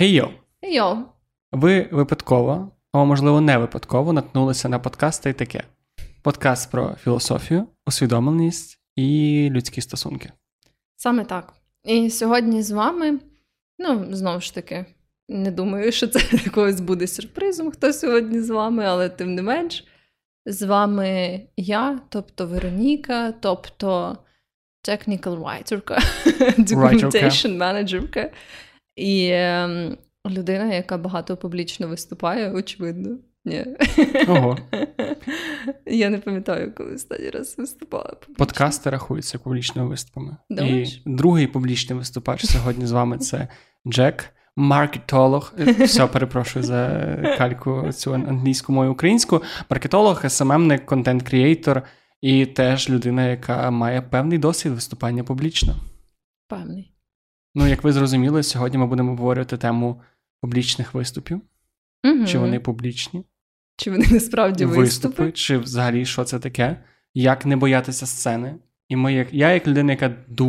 Хей йо! Йо. Ви випадково, або можливо не випадково, наткнулися на подкаст та й таке. Подкаст про філософію, усвідомленість і людські стосунки. Саме так. І сьогодні з вами, ну, знову ж таки, не думаю, що це якогось буде сюрпризом, хто сьогодні з вами, але тим не менш, з вами я, тобто Вероніка, тобто technical writer, documentation manager і е, людина, яка багато публічно виступає, очевидно. Ні. Ого. Я не пам'ятаю, коли останній раз виступала. Публічно. Подкасти рахуються публічними виступами. Думаєш? І другий публічний виступач сьогодні з вами це Джек, маркетолог. Все, перепрошую за кальку цю англійську мою українську. Маркетолог, СММник, content creator і теж людина, яка має певний досвід виступання публічно. Певний. Ну, як ви зрозуміли, сьогодні ми будемо обговорювати тему публічних виступів. Угу. Чи вони публічні? Чи вони насправді виступи? чи взагалі що це таке? Як не боятися сцени? І ми, як я, як людина, яка ду...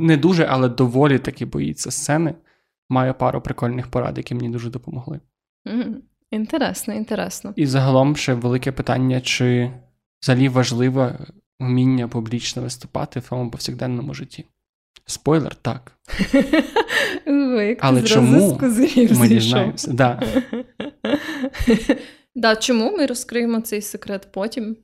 не дуже, але доволі таки боїться сцени, маю пару прикольних порад, які мені дуже допомогли. Угу. Інтересно, інтересно. І загалом ще велике питання, чи взагалі важливе вміння публічно виступати в своєму повсякденному житті. Спойлер, так. Ой, Але чому Ми дізнаємося. Да. да, чому ми розкриємо цей секрет потім,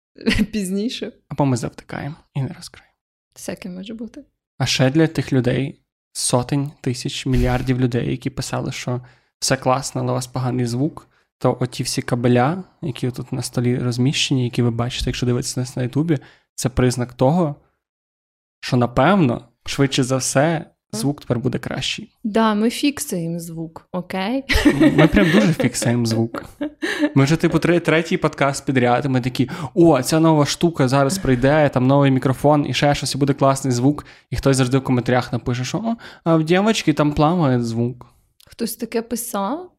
пізніше? Або ми завтикаємо і не розкриємо. Всяке може бути. А ще для тих людей, сотень тисяч мільярдів людей, які писали, що все класно, але у вас поганий звук, то оті всі кабеля, які тут на столі розміщені, які ви бачите, якщо дивитися нас на Ютубі, це признак того, що напевно, швидше за все, звук тепер буде кращий. Да, ми фіксуємо звук, окей? Ми прям дуже фіксуємо звук. Ми вже, типу, третій подкаст підряд, ми такі: о, ця нова штука зараз прийде, там новий мікрофон і ще щось, і буде класний звук. І хтось завжди в коментарях напише, що о, а в дівчинки там пламає звук. Хтось таке писав?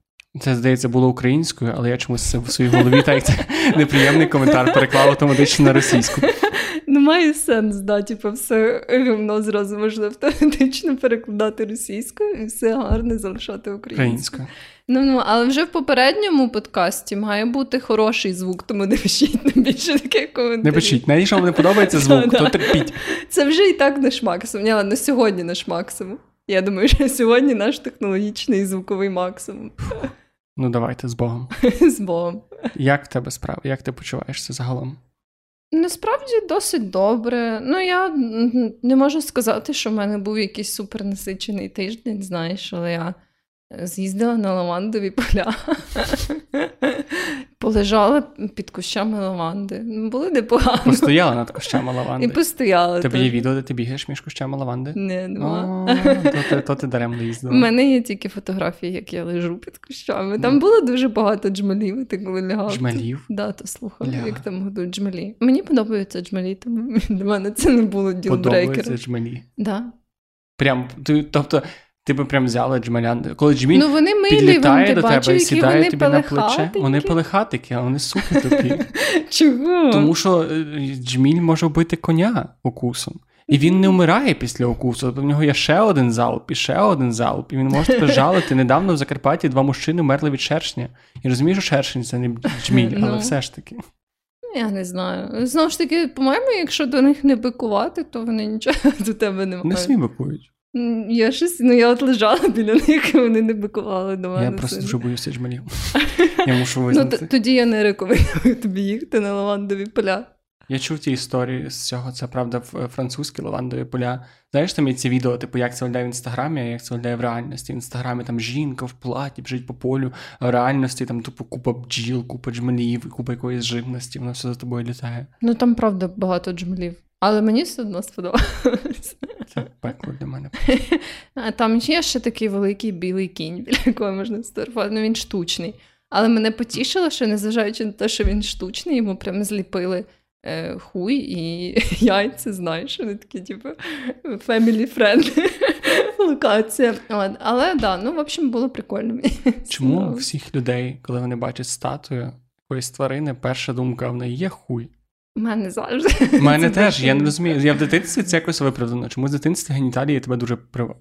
Це, здається, було українською, але я чомусь в своїй голові так це неприємний коментар переклав автоматично на російську. Ну, має сенс, да, типу, все говно зразу можна автоматично перекладати російською і все гарне залишати українською. Ну, ну, але вже в попередньому подкасті має бути хороший звук, тому не пишіть нам більше таких коментарів. Не пишіть, навіть якщо вам не подобається звук, то терпіть. Це вже і так наш максимум. Ні, ладно, сьогодні наш максимум. Я думаю, що сьогодні наш технологічний і звуковий максимум. Ну давайте з Богом. З Богом. Як в тебе справа? Як ти почуваєшся загалом? Насправді досить добре. Ну, я не можу сказати, що в мене був якийсь супернасичений тиждень, знаєш, але я з'їздила на лавандові поля, полежала під кущами лаванди. Були непогано. Постояла над кущами І лаванди. постояла. У Тебе є відео, де ти бігаєш між кущами лаванди? Не, нема. То, ти, даремно У мене є тільки фотографії, як я лежу під кущами. Там Ну. було дуже багато джмелів, і ти коли лягав. Жмелів? Да, то слухав, як там годують джмелі. Мені подобаються джмелі, тому для мене це не було dealbreaker ом. джмелі. Да. Прям, тобто, ти би прям взяла джмелян. Коли джміль Ну вони милі, підлітає до бачив, тебе і сідає тобі на плече. Вони пелехатики, а вони супер тупі. Чого? Тому що е, джміль може вбити коня укусом. І він не вмирає після укусу. Тобто в нього є ще один залп, і ще один залп, і він може тебе жалити. Недавно в Закарпатті два мужчини мерли від шершня. І розумієш, що шершень це не джміль, але Ну. все ж таки. Я не знаю. Знову ж таки, по-моєму, якщо до них не бикувати, то вони нічого до тебе не мають. самі бикують. Я щось, ну я от лежала біля них, і вони не бикували до мене. Я просто дуже боюся джмелів. Я мушу Ну, визнати. т- тоді я не рекомендую тобі їхати на лавандові поля. Я чув ті історії з цього, це правда, в- французькі лавандові поля. Знаєш, там є ці відео, типу, як це виглядає в інстаграмі, а як це виглядає в реальності. В інстаграмі там жінка в платі біжить по полю, а в реальності там тупо купа бджіл, купа джмелів, купа якоїсь живності, воно все за тобою літає. Ну там правда багато джмелів. Але мені все одно сподобалось. Це пекло для мене. А там є ще такий великий білий кінь, біля якого можна сфотографувати. Ну він штучний. Але мене потішило, що незважаючи на те, що він штучний, йому прям зліпили е, хуй і яйця, знаєш, вони такі, типу, family friendly локація. От. Але да, ну в общем, було прикольно. Чому у всіх людей, коли вони бачать статую якоїсь тварини, перша думка в неї є хуй? Мене завжди. У мене теж, я не розумію. Я в дитинстві це якось виправдано. Чому в дитинстві геніталії тебе дуже прив...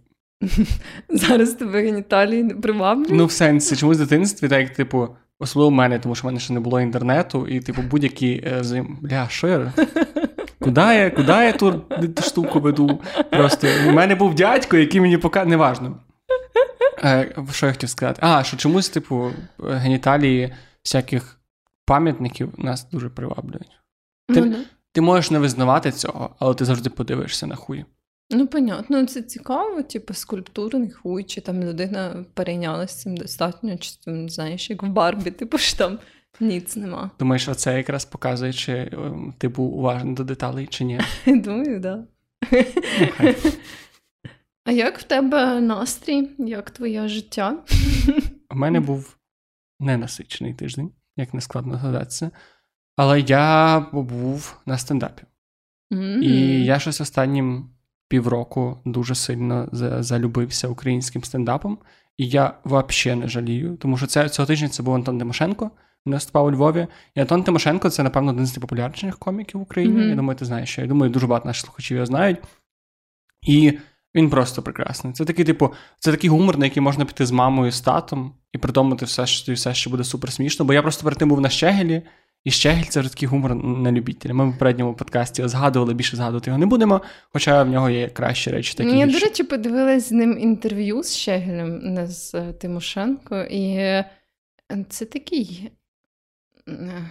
Зараз тебе геніталії не приваблюють? Ну, в сенсі, чомусь в дитинстві, так як, типу, особливо в мене, тому що в мене ще не було інтернету, і, типу, будь-які е, зим... Бля, що я? Куди я куди я ту штуку веду? Просто у мене був дядько, який мені показав, неважно. Е, Що я хотів сказати? А, що чомусь, типу, геніталії всяких пам'ятників нас дуже приваблюють. Ти, Ну, да. ти можеш не визнавати цього, але ти завжди подивишся на хуй. Ну, понятно, Ну, це цікаво, типу, скульптурний хуй, чи там людина перейнялася цим достатньо, чи там, знаєш, як в Барбі, типу ж там ніц нема. Думаєш, оце якраз показує, чи ем, ти був уважний до деталей, чи ні. Думаю, так. А як в тебе настрій? Як твоє життя? У мене був ненасичений тиждень, як не складно згадатися. Але я був на стендапі. М. І я щось останнім півроку дуже сильно залюбився українським стендапом. І я взагалі не жалію, тому що це, цього тижня це був Антон Тимошенко. Він виступав у Львові. І Антон Тимошенко це, напевно, один з найпопулярніших коміків в Україні. Мгм. Я думаю, ти знаєш, що я думаю, дуже багато наших слухачів його знають. І він просто прекрасний. Це такий, типу, це такий гумор, на який можна піти з мамою, з татом, і придумати все, що все, що буде супер смішно. Бо я просто перед тим був на Щегелі, і Щегель це вже такий гумор на любителя. Ми в попередньому подкасті згадували, більше згадувати його не будемо, хоча в нього є кращі речі. Такі Я, до речі, подивилась з ним інтерв'ю з Щегелем, не з Тимошенко, і е, це такий е,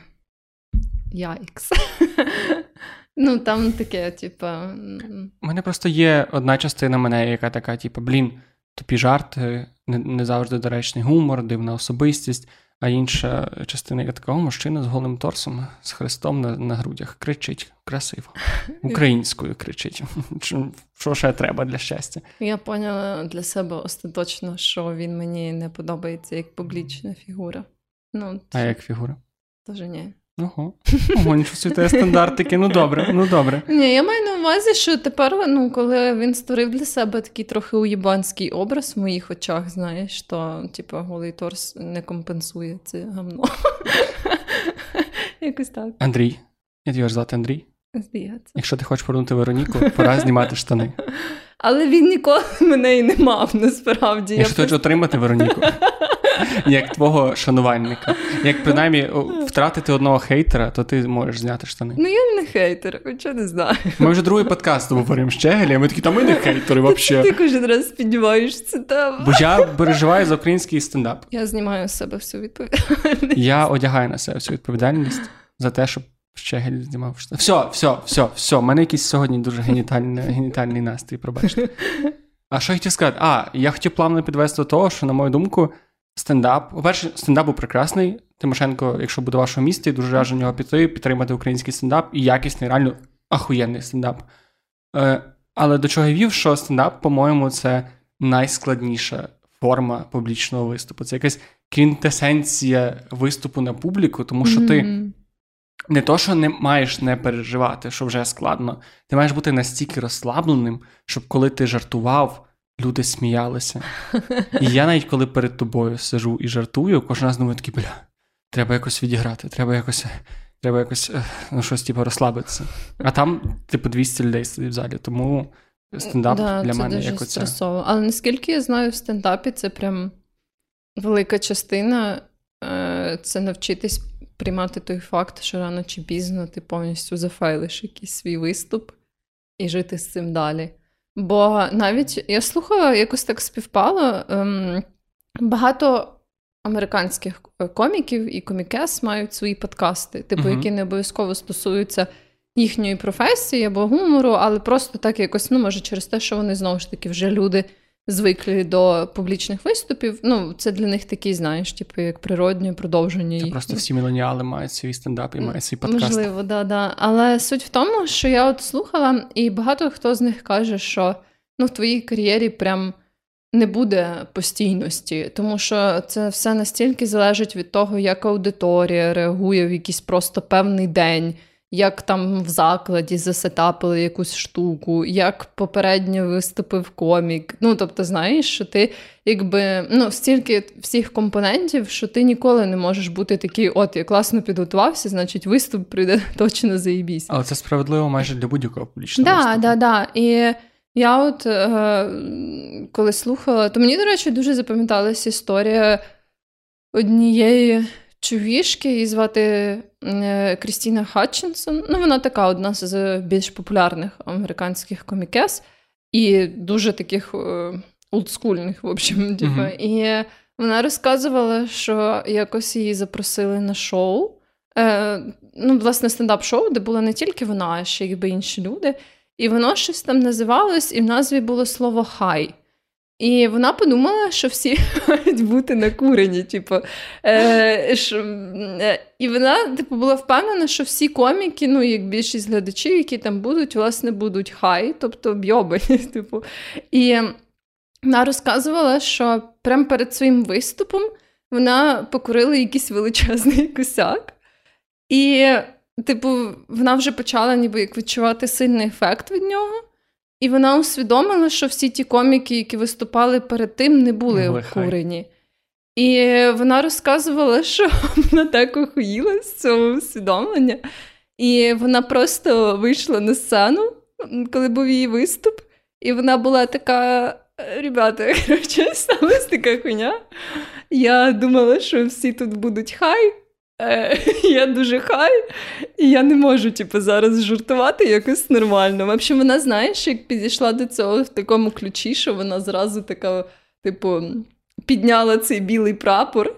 яйкс. Ну, там таке, м, У мене просто є одна частина мене, яка така, типу, блін, тупі жарти, не завжди доречний гумор, дивна особистість. А інша частина, яка така, о, мужчина з голим торсом, з хрестом на, на грудях, кричить красиво. Українською кричить. Що ще треба для щастя? Я поняла для себе остаточно, що він мені не подобається як публічна фігура. Ну, А як фігура? Тоже ні. Ого. Ого, нічого те стандартики. Ну добре, ну добре. Ні, я маю на увазі, що тепер, ну, коли він створив для себе такий трохи уєбанський образ в моїх очах, знаєш, то, типу, голий торс не компенсує це гамно. Якось так, Андрій. Я тебе звати Андрій. здається. Якщо ти хочеш повернути Вероніку, пора знімати штани. Але він ніколи мене і не мав, насправді. Я Якщо ти хочеш просто- отримати Вероніку, як твого шанувальника, як принаймні втратити одного хейтера, то ти можеш зняти штани. Ну, я не хейтер, хоча не знаю. Ми вже другий подкаст говоримо з Чегелі, а ми такі, та ми не хейтери взагалі. Ти кожен раз піднімаєш це тему. Бо я переживаю за український стендап. Я знімаю з себе всю відповідальність. Я одягаю на себе всю відповідальність за те, щоб Щегель знімав штани. Все, все, все, все. У мене якийсь сьогодні дуже генітальний, генітальний настрій, пробачте. А що я хотів сказати? А, я хотів плавно підвести до того, що, на мою думку, стендап. По-перше, стендап був прекрасний. Тимошенко, якщо буде в вашому місті, дуже раджу нього піти, підтримати український стендап і якісний, реально ахуєнний стендап. Е, але до чого я вів, що стендап, по-моєму, це найскладніша форма публічного виступу. Це якась квінтесенція виступу на публіку, тому що ти не то, що не маєш не переживати, що вже складно. Ти маєш бути настільки розслабленим, щоб коли ти жартував, люди сміялися. І я навіть коли перед тобою сижу і жартую, кожен раз думаю такий, бля, треба якось відіграти, треба якось. Треба якось ну, щось типу, розслабитися. А там, типу, 200 людей сидить в залі, тому стендап да, для це мене дуже як оце. стресово. Але наскільки я знаю, в стендапі це прям велика частина е, це навчитись приймати той факт, що рано чи пізно ти повністю зафайлиш якийсь свій виступ і жити з цим далі. Бо навіть я слухала, якось так співпало. Ем, багато американських е, коміків і комікес мають свої подкасти, типу, Мгм. які не обов'язково стосуються їхньої професії або гумору, але просто так якось, ну, може, через те, що вони знову ж таки вже люди звикли до публічних виступів. Ну, це для них такий, знаєш, типу, як природнє продовження Це просто всі мільйоніали мають свій стендап і мають свій подкаст. Можливо, да, да. Але суть в тому, що я от слухала, і багато хто з них каже, що ну, в твоїй кар'єрі прям не буде постійності, тому що це все настільки залежить від того, як аудиторія реагує в якийсь просто певний день. Як там в закладі засетапили якусь штуку, як попередньо виступив комік. Ну, тобто, знаєш, що ти якби ну, стільки всіх компонентів, що ти ніколи не можеш бути такий, от я класно підготувався, значить виступ прийде точно заєбісь. Але це справедливо майже для будь-якого публічного Да, виступу. да, да. І Я от е, коли слухала, то мені, до речі, дуже запам'яталася історія однієї чувішки, її звати Крістіна Хатчинсон. Ну, вона така одна з більш популярних американських комікес і дуже таких е, олдскульних, в общем. Типу. Mm-hmm. І вона розказувала, що якось її запросили на шоу. Е, ну, власне, стендап-шоу, де була не тільки вона, а ще й інші люди. І воно щось там називалось, і в назві було слово хай. І вона подумала, що всі мають бути накурені. Типу. Е, що, е, І вона типу, була впевнена, що всі коміки, ну, як більшість глядачів, які там будуть, власне, будуть хай, тобто б'йобані. Типу. І вона розказувала, що прямо перед своїм виступом вона покурила якийсь величезний косяк. І, типу, вона вже почала ніби як відчувати сильний ефект від нього. І вона усвідомила, що всі ті коміки, які виступали перед тим, не були обкурені. І вона розказувала, що вона так охуїла з цього усвідомлення. І вона просто вийшла на сцену, коли був її виступ, і вона була така. Ребята, коротше, сталася така хуйня. Я думала, що всі тут будуть хай. Е, Я дуже хай, і я не можу типу, зараз жартувати якось нормально. В общем, вона, знаєш, як підійшла до цього в такому ключі, що вона зразу така, типу, підняла цей білий прапор.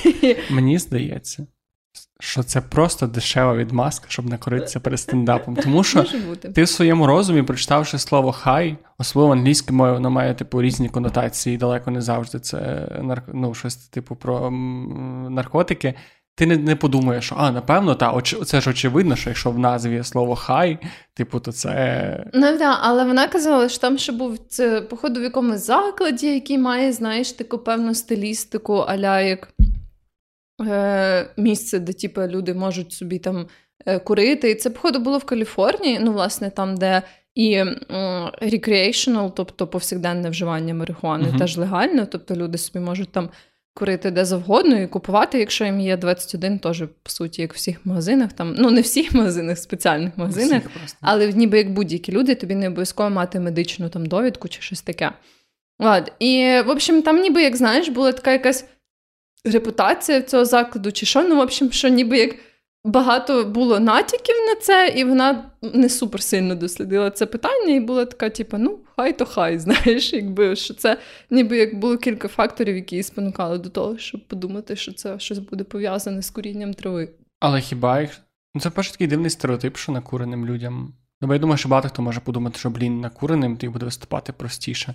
Мені здається, що це просто дешева відмазка, щоб не коритися перед стендапом. Тому що ти в своєму розумі, прочитавши слово хай, особливо англійською мовою, воно має типу різні конотації, далеко не завжди це ну, щось типу про наркотики. Ти не не подумаєш, що а, напевно, та, оч, це ж очевидно, що якщо в назві є слово хай, типу, то це. Ну так, але вона казала, що там ще був це, походу, в якомусь закладі, який має, знаєш, таку певну стилістику, аля як е, місце, де типу, люди можуть собі там е, курити. І це, походу, було в Каліфорнії, ну, власне, там, де і recreational, тобто повсякденне вживання марихуани, uh-huh. теж легально, тобто люди собі можуть там курити де завгодно і купувати, якщо їм є 21, теж, по суті, як в всіх магазинах. Там, Ну, не в всіх магазинах, спеціальних магазинах, але ніби як будь-які люди, тобі не обов'язково мати медичну там довідку чи щось таке. От. І, в общем, там ніби, як знаєш, була така якась репутація цього закладу, чи що, ну, в общем, що ніби як багато було натяків на це, і вона не супер сильно дослідила це питання, і була така, типу, ну, хай то хай, знаєш, якби що це ніби як було кілька факторів, які її спонукали до того, щоб подумати, що це щось буде пов'язане з курінням трави. Але хіба їх. Ну, це перше такий дивний стереотип, що накуреним людям. Ну, бо я думаю, що багато хто може подумати, що блін, накуреним ти буде виступати простіше.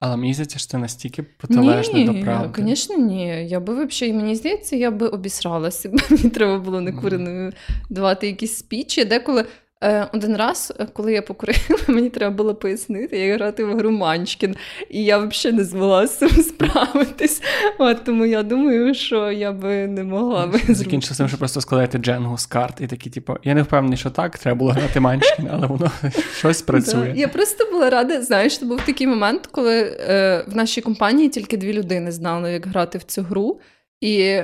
Але мені здається, що це настільки протилежне до правди. Звісно, ні. Я би взагалі, мені здається, я би обісралася, мені треба було не куреною давати якісь спічі. Деколи один раз, е, коли я покурила, мені треба було пояснити, як грати в гру Манчкін, і я взагалі не змогла з цим справитись. От, Тому я думаю, що я би не могла би Закінчилося тим, що просто складаєте дженгу з карт, і такі, типу, я не впевнений, що так, треба було грати Манчкін, але воно щось працює. Я просто була рада, знаєш, це був такий момент, коли е, в нашій компанії тільки дві людини знали, як грати в цю гру. І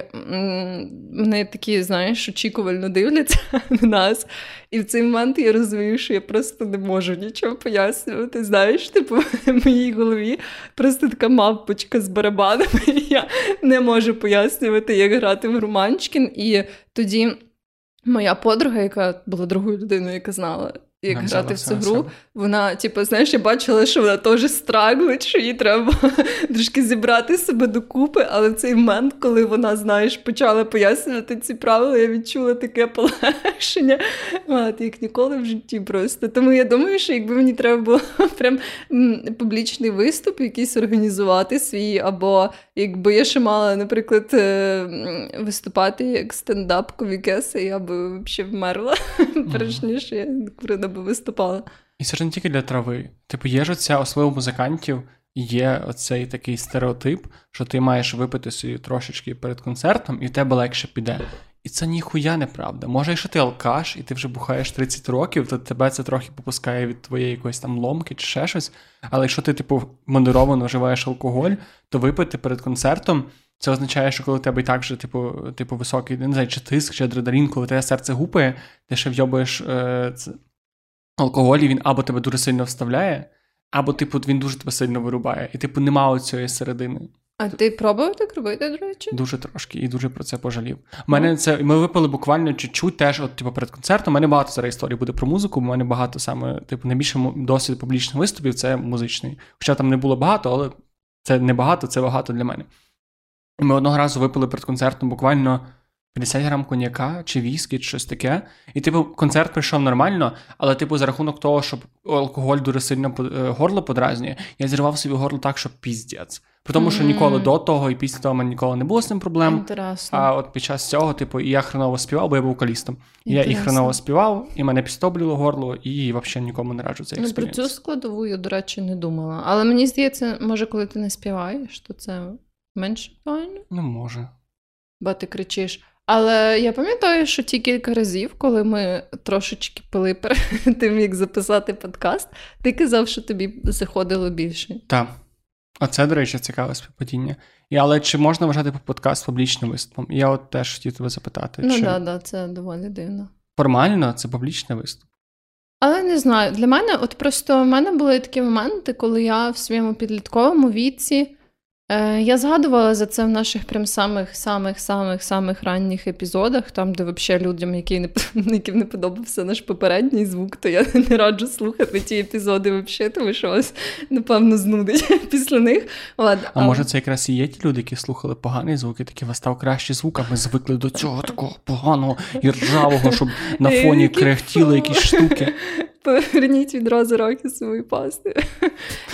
вони такі, знаєш, очікувально дивляться на нас. І в цей момент я розумію, що я просто не можу нічого пояснювати. Знаєш, типу, в моїй голові просто така мавпочка з барабанами. І я не можу пояснювати, як грати в Романчкін. І тоді моя подруга, яка була другою людиною, яка знала як Нам грати в цю гру. Вона, типу, знаєш, я бачила, що вона теж страглить, що їй треба трошки зібрати себе докупи, але в цей момент, коли вона, знаєш, почала пояснювати ці правила, я відчула таке полегшення, От, як ніколи в житті просто. Тому я думаю, що якби мені треба було прям публічний виступ, якийсь організувати свій, або якби я ще мала, наприклад, е, виступати як стендап комікеса, я би взагалі вмерла, перш ніж я курила би виступала. І це ж не тільки для трави. Типу, є ж оця, особливо музикантів, є оцей такий стереотип, що ти маєш випити собі трошечки перед концертом, і в тебе легше піде. І це ніхуя неправда. Може, якщо ти алкаш, і ти вже бухаєш 30 років, то тебе це трохи попускає від твоєї якоїсь там ломки чи ще щось. Але якщо ти, типу, модеровано вживаєш алкоголь, то випити перед концертом. Це означає, що коли у тебе і так же, типу, типу, високий, не знаю, чи тиск, чи адреналін, коли тебе серце гупає, ти ще вйобуєш е, алкоголь, він або тебе дуже сильно вставляє, або, типу, він дуже тебе сильно вирубає, і, типу, нема цієї середини. А ти пробував так робити, до речі? Дуже трошки і дуже про це пожалів. У мене це ми випали буквально чуть-чуть теж, от типу, перед концертом. У мене багато зараз історій буде про музику. У мене багато саме, типу, найбільше досвід публічних виступів це музичний. Хоча там не було багато, але це не багато, це багато для мене. Ми одного разу випили перед концертом буквально 50 грам коньяка чи віскі, чи щось таке. І, типу, концерт прийшов нормально, але, типу, за рахунок того, щоб алкоголь дуже сильно е, горло подразнює, я зірвав собі горло так, що піздець. При тому, що ніколи до того і після того мене ніколи не було з цим проблем. Інтересно. А от під час цього, типу, і я хреново співав, бо я був вокалістом. Я і хреново співав, і мене підстоблювало горло, і взагалі нікому не раджу цей. Ну, про цю складову я, до речі, не думала. Але мені здається, може, коли ти не співаєш, то це менше актуально? Ну, може. Бо ти кричиш. Але я пам'ятаю, що ті кілька разів, коли ми трошечки пили перед тим, як записати подкаст, ти казав, що тобі заходило більше. Так. Оце, до речі, цікаве співпадіння. І, Але чи можна вважати подкаст публічним виступом? Я от теж хотів тебе запитати. Ну так, чи... да, да, це доволі дивно. Формально це публічний виступ. Але не знаю, для мене, от просто в мене були такі моменти, коли я в своєму підлітковому віці я згадувала за це в наших прям самих-самих-самих-самих ранніх епізодах, там, де взагалі людям, які не, яким не подобався наш попередній звук, то я не раджу слухати ті епізоди взагалі, тому що вас, напевно, знудить після них. От, а, а може, це якраз і є ті люди, які слухали поганий звук, і такі вас став кращий звук, а ми звикли до цього такого поганого і ржавого, щоб на фоні крехтіли якісь штуки. Поверніть відразу арахісової пасти.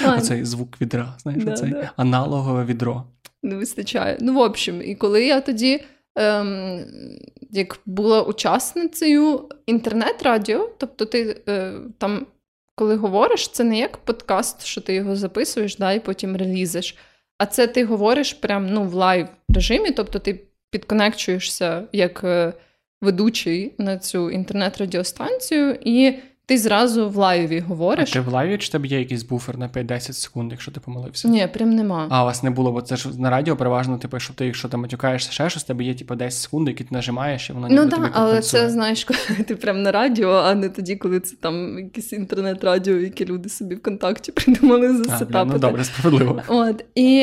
Оцей звук відра, знаєш, оцей аналогове відро. Не вистачає. Ну, в общем, і коли я тоді, ем, як була учасницею інтернет-радіо, тобто ти е, там, коли говориш, це не як подкаст, що ти його записуєш, да, і потім релізиш. А це ти говориш прям ну, в live режимі, тобто ти під connect чуєшся як е, ведучий на цю інтернет-радіостанцію, і ти зразу в live і говориш. А ти в live і чи тебе є якийсь буфер на 5-10 секунд, якщо ти помилився? Ні, прям нема. А у вас не було, бо це ж на радіо переважно, типу, якщо ти якщо там матюкаєшся ще щось, тебе є типу 10 секунд, які ти нажимаєш, і воно Ну так, але це знаєш, коли ти прям на радіо, а не тоді, коли це там якесь інтернет-радіо, які люди собі ВКонтакті придумали за setup ити. Ну добре, справедливо. От і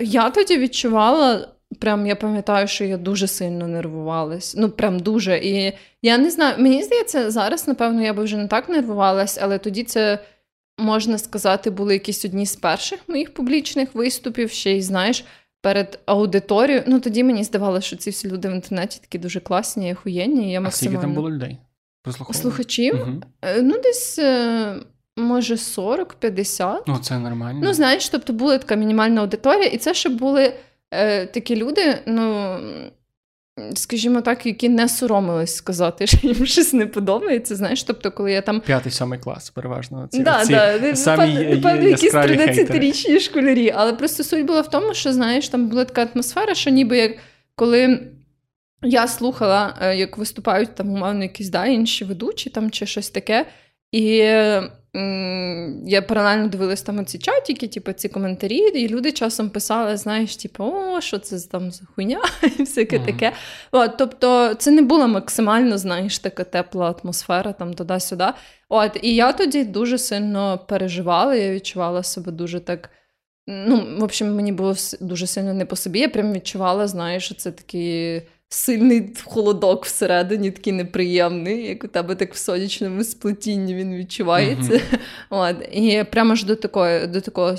я тоді відчувала. Прям я пам'ятаю, що я дуже сильно нервувалась. Ну, прям дуже. І я не знаю, мені здається, зараз, напевно, я би вже не так нервувалась, але тоді це, можна сказати, були якісь одні з перших моїх публічних виступів, ще й знаєш, перед аудиторією. Ну, тоді мені здавалося, що ці всі люди в інтернеті такі дуже класні і охуєнні. І я а скільки там було людей? Слухачів? Угу. Ну, десь. Е, може, 40-50. Ну, це нормально. Ну, знаєш, тобто була така мінімальна аудиторія, і це ще були е, такі люди, ну. Скажімо так, які не соромились сказати, що їм щось не подобається. Знаєш, тобто, коли я там. П'ятий сьомий клас, переважно. Ці, да, ці да. самі Напевно, якісь 13-річні школярі. Але просто суть була в тому, що знаєш, там була така атмосфера, що ніби як коли я слухала, е, як виступають там, умовно, якісь да, інші ведучі там чи щось таке. І я паралельно дивилась там ці чатики, типу, ці коментарі, і люди часом писали, знаєш, типу, о, що це там за хуйня, і всяке mm-hmm. таке. От, Тобто, це не була максимально, знаєш, така тепла атмосфера там туди-сюди. От, І я тоді дуже сильно переживала, я відчувала себе дуже так. Ну, в общем, мені було дуже сильно не по собі. Я прям відчувала, знаєш, що це такі сильний холодок всередині, такий неприємний, як у тебе так в сонячному сплетінні він відчувається. Mm-hmm. От. І прямо ж до такої, до такого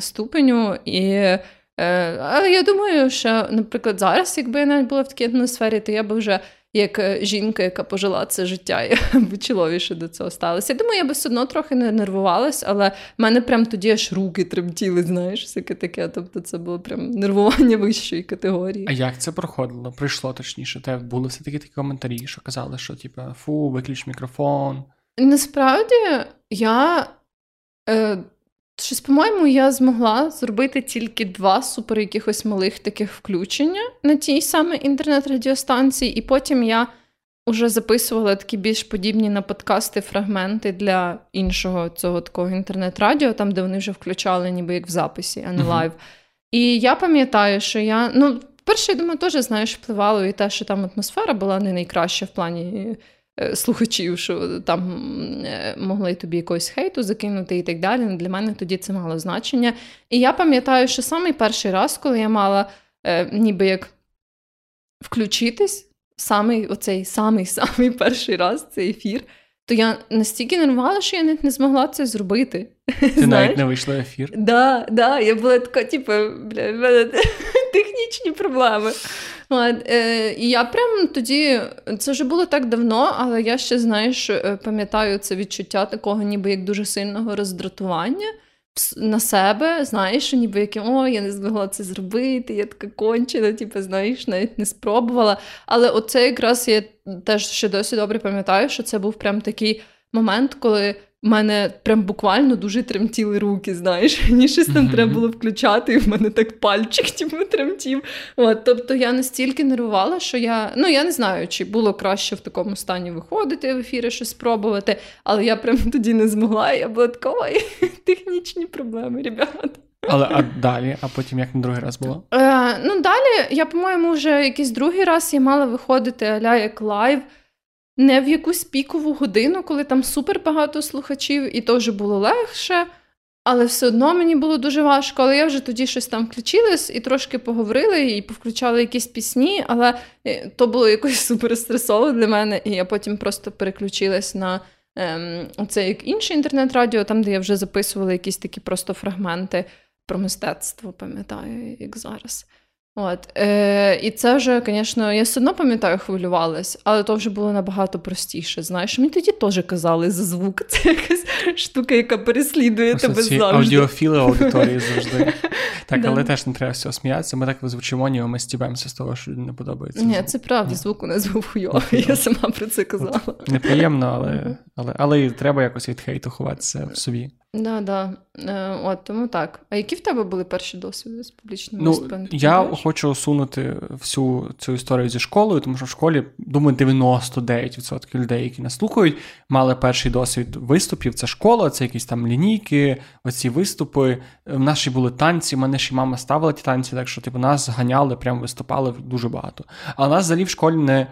ступеню. І е, але я думаю, що, наприклад, зараз, якби я навіть була в такій атмосфері, то я би вже як е, жінка, яка пожила це життя, я би чоловіше до цього сталося. Я думаю, я би все одно трохи не нервувалась, але в мене прям тоді аж руки тремтіли, знаєш, всяке таке. Тобто це було прям нервування вищої категорії. А як це проходило? Прийшло точніше. Те були все таки такі коментарі, що казали, що типу, фу, виключ мікрофон. Насправді я. Е, Щось, по-моєму, я змогла зробити тільки два супер якихось малих таких включення на тій саме інтернет-радіостанції, і потім я вже записувала такі більш подібні на подкасти фрагменти для іншого цього такого інтернет-радіо, там, де вони вже включали, ніби як в записі, а не live. І я пам'ятаю, що я. Ну, перше, я думаю, теж знаєш, впливало і те, що там атмосфера була не найкраща в плані слухачів, що там е, могли тобі якогось хейту закинути і так далі. Для мене тоді це мало значення. І я пам'ятаю, що самий перший раз, коли я мала е, ніби як включитись, самий оцей самий самий перший раз цей ефір то я настільки нервувала, що я навіть не змогла це зробити. Ти Знаєш? навіть не вийшла в ефір? Да, да, я була така, типу, бля, в мене технічні проблеми. Е, І я прям тоді, це вже було так давно, але я ще, знаєш, е, пам'ятаю це відчуття такого, ніби як дуже сильного роздратування на себе, знаєш, ніби яким о, я не змогла це зробити, я така кончена, типу, знаєш, навіть не спробувала. Але оце якраз я теж ще досі добре пам'ятаю, що це був прям такий момент, коли в мене прям буквально дуже тремтіли руки, знаєш. Мені щось там mm-hmm. треба було включати, і в мене так пальчик типу, тремтів. От, Тобто я настільки нервувала, що я ну я не знаю, чи було краще в такому стані виходити в ефіри, щось спробувати, але я прям тоді не змогла. і Я була така, ой, технічні проблеми, ребята. Але а далі, а потім як на другий раз було? Е, Ну далі, я, по-моєму, вже якийсь другий раз я мала виходити аля як live не в якусь пікову годину, коли там супер багато слухачів, і то вже було легше. Але все одно мені було дуже важко. Але я вже тоді щось там включилась і трошки поговорили, і повключали якісь пісні, але е, то було якось супер стресово для мене. І я потім просто переключилась на ем, це як інше інтернет-радіо, там, де я вже записувала якісь такі просто фрагменти про мистецтво, пам'ятаю, як зараз. От, е, І це вже, звісно, я все одно пам'ятаю, хвилювалась, але то вже було набагато простіше. Знаєш, мені тоді теж казали за звук. Це якась штука, яка переслідує Просто тебе завжди. Аудіофіли аудиторії завжди. Так, але теж не треба всього сміятися. Ми так звучимо, ніби ми стібаємося з того, що не подобається. Ні, це правда, звук у нас був хуйовий, я сама про це казала. Неприємно, але але, але треба якось від хейту ховатися в собі. Да, да. Е, от тому так. А які в тебе були перші досвіди з публічним ну? Я знаєш? хочу усунути всю цю історію зі школою, тому що в школі, думаю, 99% людей, які нас слухають, мали перший досвід виступів. Це школа, це якісь там лінійки, оці виступи. В наші були танці. Мене ще мама ставила ті танці, так що типу нас ганяли, прямо виступали дуже багато. А нас взагалі в школі не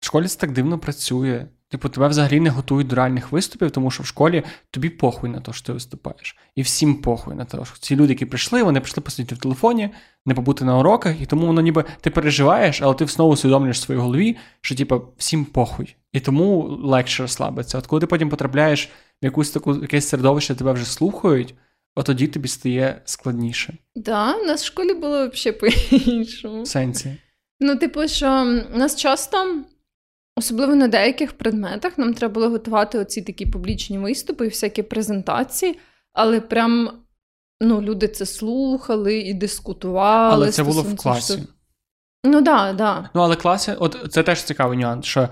в школі це так дивно працює. Типу, тебе взагалі не готують до реальних виступів, тому що в школі тобі похуй на те, що ти виступаєш. І всім похуй на те, що ці люди, які прийшли, вони прийшли посидіти в телефоні, не побути на уроках, і тому воно ніби ти переживаєш, але ти знову усвідомлюєш в своїй голові, що типу, всім похуй. І тому легше розслабитися. От коли ти потім потрапляєш в якусь таку якесь середовище, тебе вже слухають, от тоді тобі стає складніше. Так, да, у нас в школі було взагалі по-іншому. В сенсі. Ну, типу, що нас часто. Особливо на деяких предметах нам треба було готувати оці такі публічні виступи і всякі презентації, але прям ну, люди це слухали і дискутували. Але це було в класі. Що... Ну да, да. Ну, але класі, от це теж цікавий нюанс, що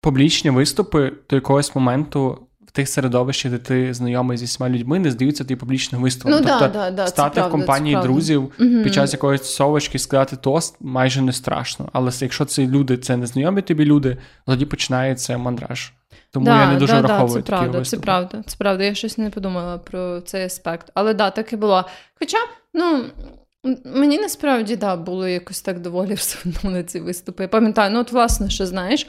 публічні виступи до якогось моменту в тих середовищах, де ти знайомий зі всіма людьми, не здаються тобі публічним виступом. Ну, тобто да, да, стати правда, в компанії друзів угу. під час якоїсь совочки сказати тост майже не страшно. Але якщо це люди, це незнайомі тобі люди, тоді починається мандраж. Тому да, я не дуже да, враховую. Це правда, це правда. Це правда. Я щось не подумала про цей аспект. Але да, так і було. Хоча, ну. Мені насправді да, було якось так доволі все одно на ці виступи. Я пам'ятаю, ну от власне, що знаєш,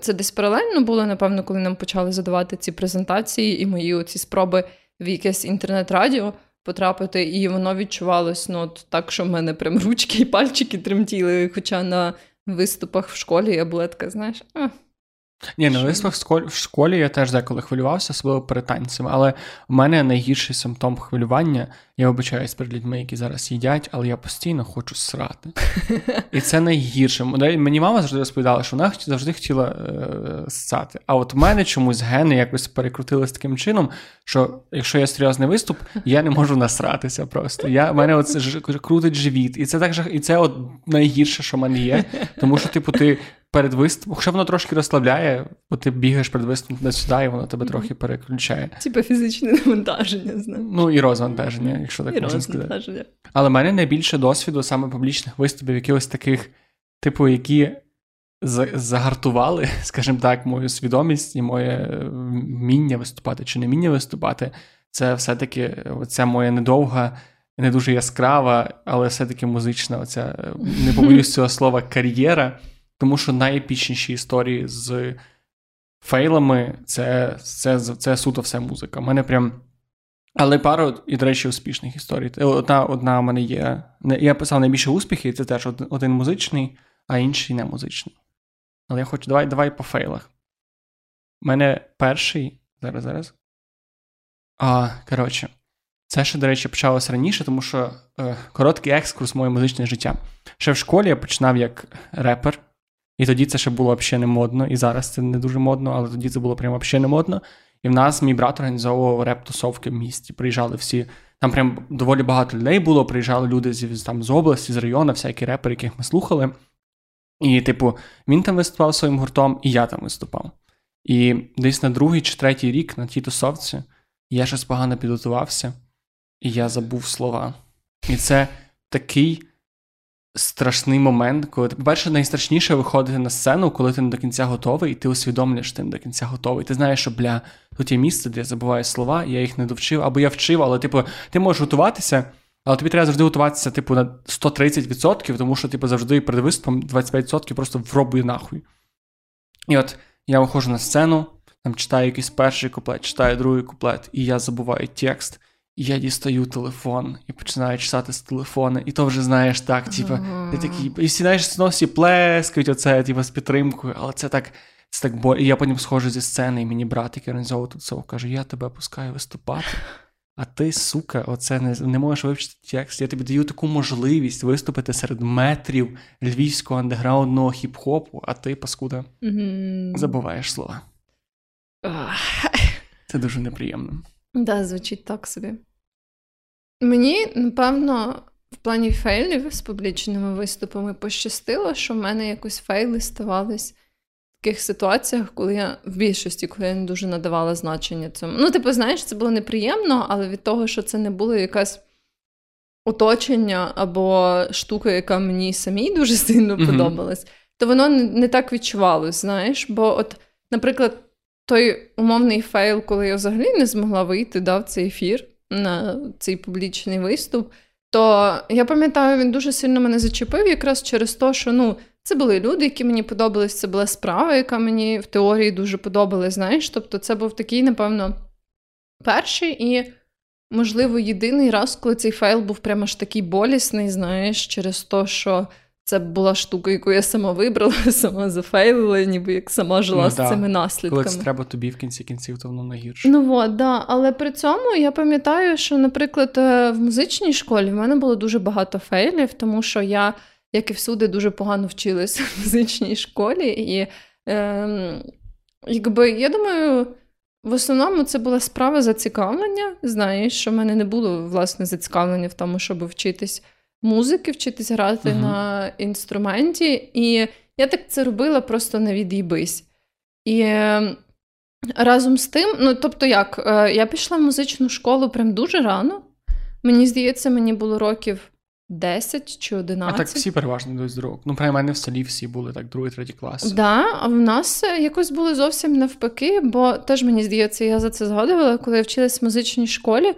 це десь паралельно було, напевно, коли нам почали задавати ці презентації і мої оці спроби в якесь інтернет-радіо потрапити, і воно відчувалось ну, от так, що в мене прям ручки і пальчики тремтіли. Хоча на виступах в школі я була така, знаєш, а, ні, на вислах в школі я теж деколи хвилювався, особливо перед танцями, але в мене найгірший симптом хвилювання. Я вибачаюсь перед людьми, які зараз їдять, але я постійно хочу срати. І це найгірше. Мені мама завжди розповідала, що вона завжди хотіла е, ссати. А от в мене чомусь гени якось перекрутились таким чином, що якщо є серйозний виступ, я не можу насратися просто. Я, в мене оце ж крутить живіт. І це так і це от найгірше, що в мене є. Тому що, типу, ти перед виступом, хоча воно трошки розслабляє, бо ти бігаєш перед виступом туди сюди, і воно тебе mm-hmm. трохи переключає. Типа фізичне навантаження, знаю. Ну і розвантаження, якщо так і можна сказати. Але в мене найбільше досвіду саме публічних виступів, якихось таких, типу, які загартували, скажімо так, мою свідомість і моє вміння виступати чи не вміння виступати. Це все-таки оця моя недовга. Не дуже яскрава, але все-таки музична, оця не побоюсь цього слова кар'єра, тому що найепічніші історії з фейлами це це, це суто все музика. У мене прям. Але пару, і, до речі, успішних історій. Одна одна у мене є. Я писав найбільше успіхів, це теж один музичний, а інший не музичний. Але я хочу, давай давай по фейлах. У мене перший. Зараз, зараз. А, Коротше, це ще, до речі, почалося раніше, тому що е, короткий екскурс моє музичне життя. Ще в школі я починав як репер, і тоді це ще було взагалі не модно, і зараз це не дуже модно, але тоді це було прямо взагалі не модно. І в нас мій брат організовував реп-тусовки в місті. Приїжджали всі. Там прям доволі багато людей було. Приїжджали люди з там, з області, з району, всякі репери, яких ми слухали. І, типу, він там виступав своїм гуртом, і я там виступав. І десь на другий чи третій рік на тій тусовці я щось погано підготувався, і я забув слова. І це такий страшний момент, коли ти, по-перше, найстрашніше виходити на сцену, коли ти не до кінця готовий, і ти усвідомлюєш, ти не до кінця готовий. Ти знаєш, що бля, тут є місце, де я забуваю слова, я їх не довчив, або я вчив, але типу, ти можеш готуватися. Але тобі треба завжди готуватися, типу, на 130%, тому що, типу, завжди перед виступом 25% просто вробую нахуй. І от я виходжу на сцену, там читаю якийсь перший куплет, читаю другий куплет, і я забуваю текст, я дістаю телефон і починаю читати з телефона, і то вже знаєш так, типу, ти такий, і всі знаєш, всі плескають оце, типу, з підтримкою, але це так. Це так бо... І я потім схожу зі сцени, і мені брат, який організовував тут це, каже: Я тебе пускаю виступати, а ти, сука, оце не не можеш вивчити текст. Я тобі даю таку можливість виступити серед метрів львівського андеграундного хіп-хопу, а ти, паскуда, забуваєш слова. Це дуже неприємно. Да, звучить так собі. Мені, напевно, в плані фейлів з публічними виступами пощастило, що в мене якось фейли ставались в таких ситуаціях, коли я в більшості, коли я не дуже надавала значення цьому. Ну, типу, знаєш, це було неприємно, але від того, що це не було якась оточення або штука, яка мені самій дуже сильно mm-hmm. подобалась, то воно не так відчувалось, знаєш. Бо, от, наприклад, той умовний фейл, коли я взагалі не змогла вийти да, в цей ефір на цей публічний виступ, то я пам'ятаю, він дуже сильно мене зачепив, якраз через те, що ну, це були люди, які мені подобались, це була справа, яка мені в теорії дуже подобалась. Знаєш, тобто це був такий, напевно, перший і. Можливо, єдиний раз, коли цей файл був прямо ж такий болісний, знаєш, через те, що це була штука, яку я сама вибрала, сама зафейлила, ніби як сама жила ну, з да. цими наслідками. Коли це треба тобі в кінці кінців, то воно найгірше. Ну от, да. Але при цьому я пам'ятаю, що, наприклад, е, в музичній школі в мене було дуже багато фейлів, тому що я, як і всюди, дуже погано вчилася в музичній школі. І е, якби я думаю. В основному це була справа зацікавлення. Знаєш, що в мене не було власне зацікавлення в тому, щоб вчитись музики, вчитись грати uh на інструменті. І я так це робила просто на від'їбись. І е, разом з тим, ну тобто, як, е, я пішла в музичну школу прям дуже рано. Мені здається, мені було років 10 чи 11. А так всі переважно йдуть з другого. Ну, мене в селі всі були так, другий, третій клас. Так, да, а в нас якось було зовсім навпаки, бо теж мені здається, я за це згадувала, коли я вчилась в музичній школі.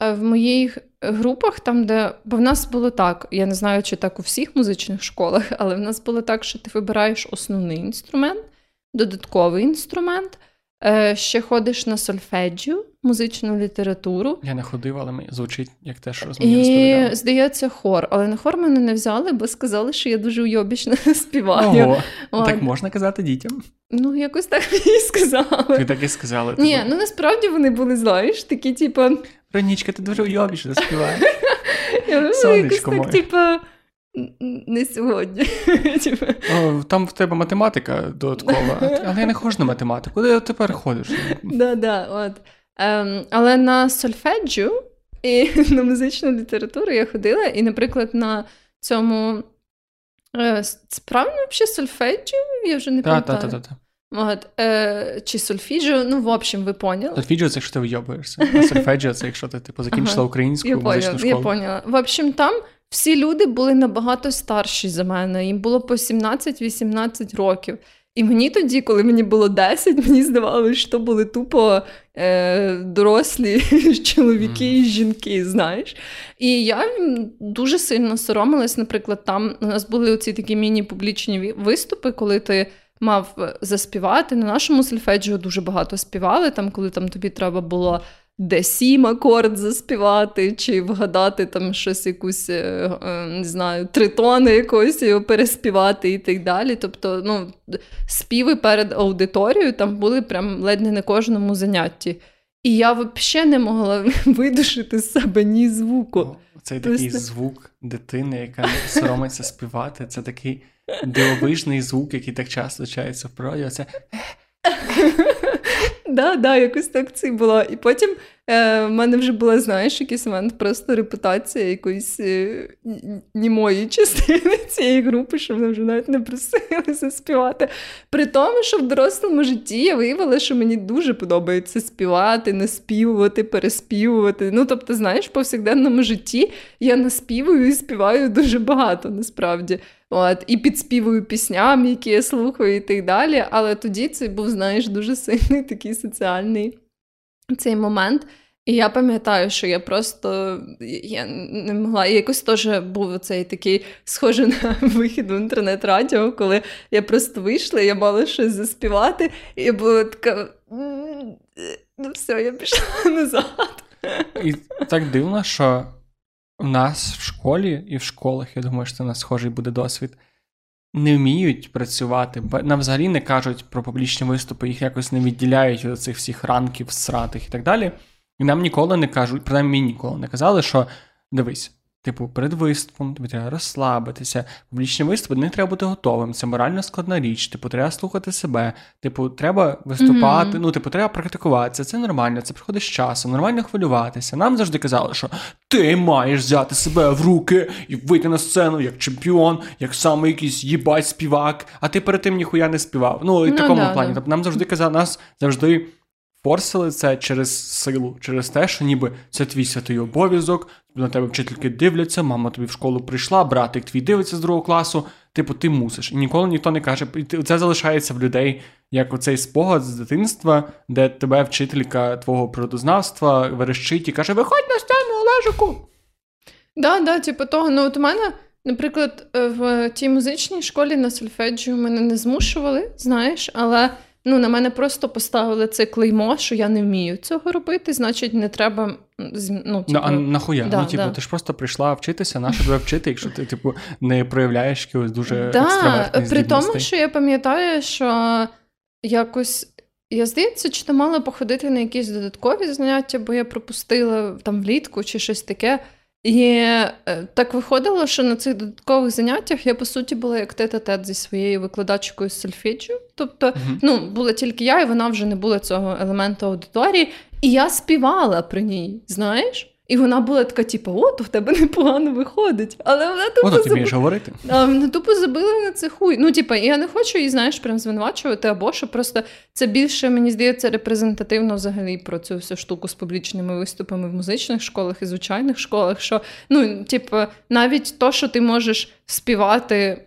Е, в моїх групах, там, де бо в нас було так, я не знаю, чи так у всіх музичних школах, але в нас було так, що ти вибираєш основний інструмент, додатковий інструмент, е, ще ходиш на сольфеджіо, музичну літературу. Я не ходив, але звучить як те, що мені І, здається, хор. Але на хор мене не взяли, бо сказали, що я дуже уйобічно співаю. Ого, От. Так можна казати дітям? Ну, якось так мені сказали. Ви так і сказали. Ні, ну насправді вони були, знаєш, такі, типу. Ронічка, ти дуже уйобічно співаєш. Сонечко моє. Типу, не сьогодні. О, Там в тебе математика додаткова, але я не ходжу на математику. Куди тепер ходиш? Да, да, от. Ем, Але на сольфеджу і на музичну літературу я ходила, і, наприклад, на цьому е, справді взагалі сольфеджу, я вже не пам'ятаю. Так, так, так. От, е, Чи сольфіджіо, ну, в общем, ви поняли. Сольфіджіо це якщо ти вйобуєшся, а сольфеджіо це якщо ти типу, закінчила ага. українську я музичну поняла, школу. Я поняла. В общем, там всі люди були набагато старші за мене. Їм було по 17-18 років. І мені тоді, коли мені було 10, мені здавалося, що були тупо е, дорослі чоловіки і жінки, знаєш. І я дуже сильно соромилась, наприклад, там у нас були оці такі міні-публічні виступи, коли ти мав заспівати. На нашому сольфеджіо дуже багато співали, там, коли там тобі треба було де сім акорд заспівати, чи вгадати там щось, якусь, е, е, не знаю, тритони якось його переспівати і так далі. Тобто, ну, співи перед аудиторією там були прям ледь не на кожному занятті. І я взагалі не могла видушити з себе ні звуку. Цей такий звук дитини, яка соромиться співати, це такий дивовижний звук, який так часто чається в природі. Оце Да, да, якось так це було. І потім е, в мене вже була, знаєш, якийсь момент просто репутація якоїсь е, німої частини цієї групи, що вони вже навіть не просилися співати. При тому, що в дорослому житті я виявила, що мені дуже подобається співати, наспівувати, переспівувати. Ну, тобто, знаєш, в повсякденному житті я наспівую і співаю дуже багато насправді. От, І підспівую пісням, які я слухаю, і так далі. Але тоді це був, знаєш, дуже сильний такий соціальний цей момент. І я пам'ятаю, що я просто я не могла. І якось теж був цей такий схожий на вихід в інтернет-радіо, коли я просто вийшла, я мала щось заспівати, і я була така. Ну, все, я пішла назад. І так дивно, що у нас в школі і в школах, я думаю, що це на схожий буде досвід, не вміють працювати, нам взагалі не кажуть про публічні виступи, їх якось не відділяють від цих всіх ранків, сратих і так далі. І нам ніколи не кажуть, принаймні мені ніколи не казали, що дивись, Типу, перед виступом тобі треба розслабитися. Публічні виступи не треба бути готовим. Це морально складна річ. Типу, треба слухати себе. Типу, треба виступати. Mm-hmm. Ну, типу, треба практикуватися. Це нормально, це приходить з часом, нормально хвилюватися. Нам завжди казали, що ти маєш взяти себе в руки і вийти на сцену як чемпіон, як саме якийсь їбать співак, а ти перед тим ніхуя не співав. Ну, і в no, такому да, плані. Да. Тобто нам завжди казали, нас завжди. Форсили це через силу, через те, що ніби це твій святий обов'язок, на тебе вчительки дивляться, мама тобі в школу прийшла, братик твій дивиться з другого класу. Типу, ти мусиш. І ніколи ніхто не каже, це залишається в людей як оцей спогад з дитинства, де тебе вчителька твого природознавства верещить і каже: Виходь на сцену, Олежику. Да, да, типу того. Ну, от у мене, наприклад, в тій музичній школі на сольфеджіо мене не змушували, знаєш, але. Ну, на мене просто поставили це клеймо, що я не вмію цього робити, значить, не треба. Ну, типу... а нахуя? Да, ну, типу, да. ти ж просто прийшла вчитися, нащо тебе вчити, якщо ти, типу, не проявляєш якогось дуже да, екстравертних При тому, що я пам'ятаю, що якось. Я здається, чи то мала походити на якісь додаткові заняття, бо я пропустила там влітку чи щось таке. І е, так виходило, що на цих додаткових заняттях я, по суті, була як тет-а-тет зі своєю викладачкою з. Тобто, uh-huh. ну, була тільки я, і вона вже не була цього елементу аудиторії. І я співала при ній, знаєш? І вона була така, типу, от у тебе непогано виходить. Але вона тупо О, ти вмієш говорити. А, вона тупо забила на це хуй. Ну, типу, я не хочу її, знаєш, прям звинувачувати, або що просто це більше, мені здається, репрезентативно взагалі про цю всю штуку з публічними виступами в музичних школах і звичайних школах. Що, ну, типу, навіть то, що ти можеш співати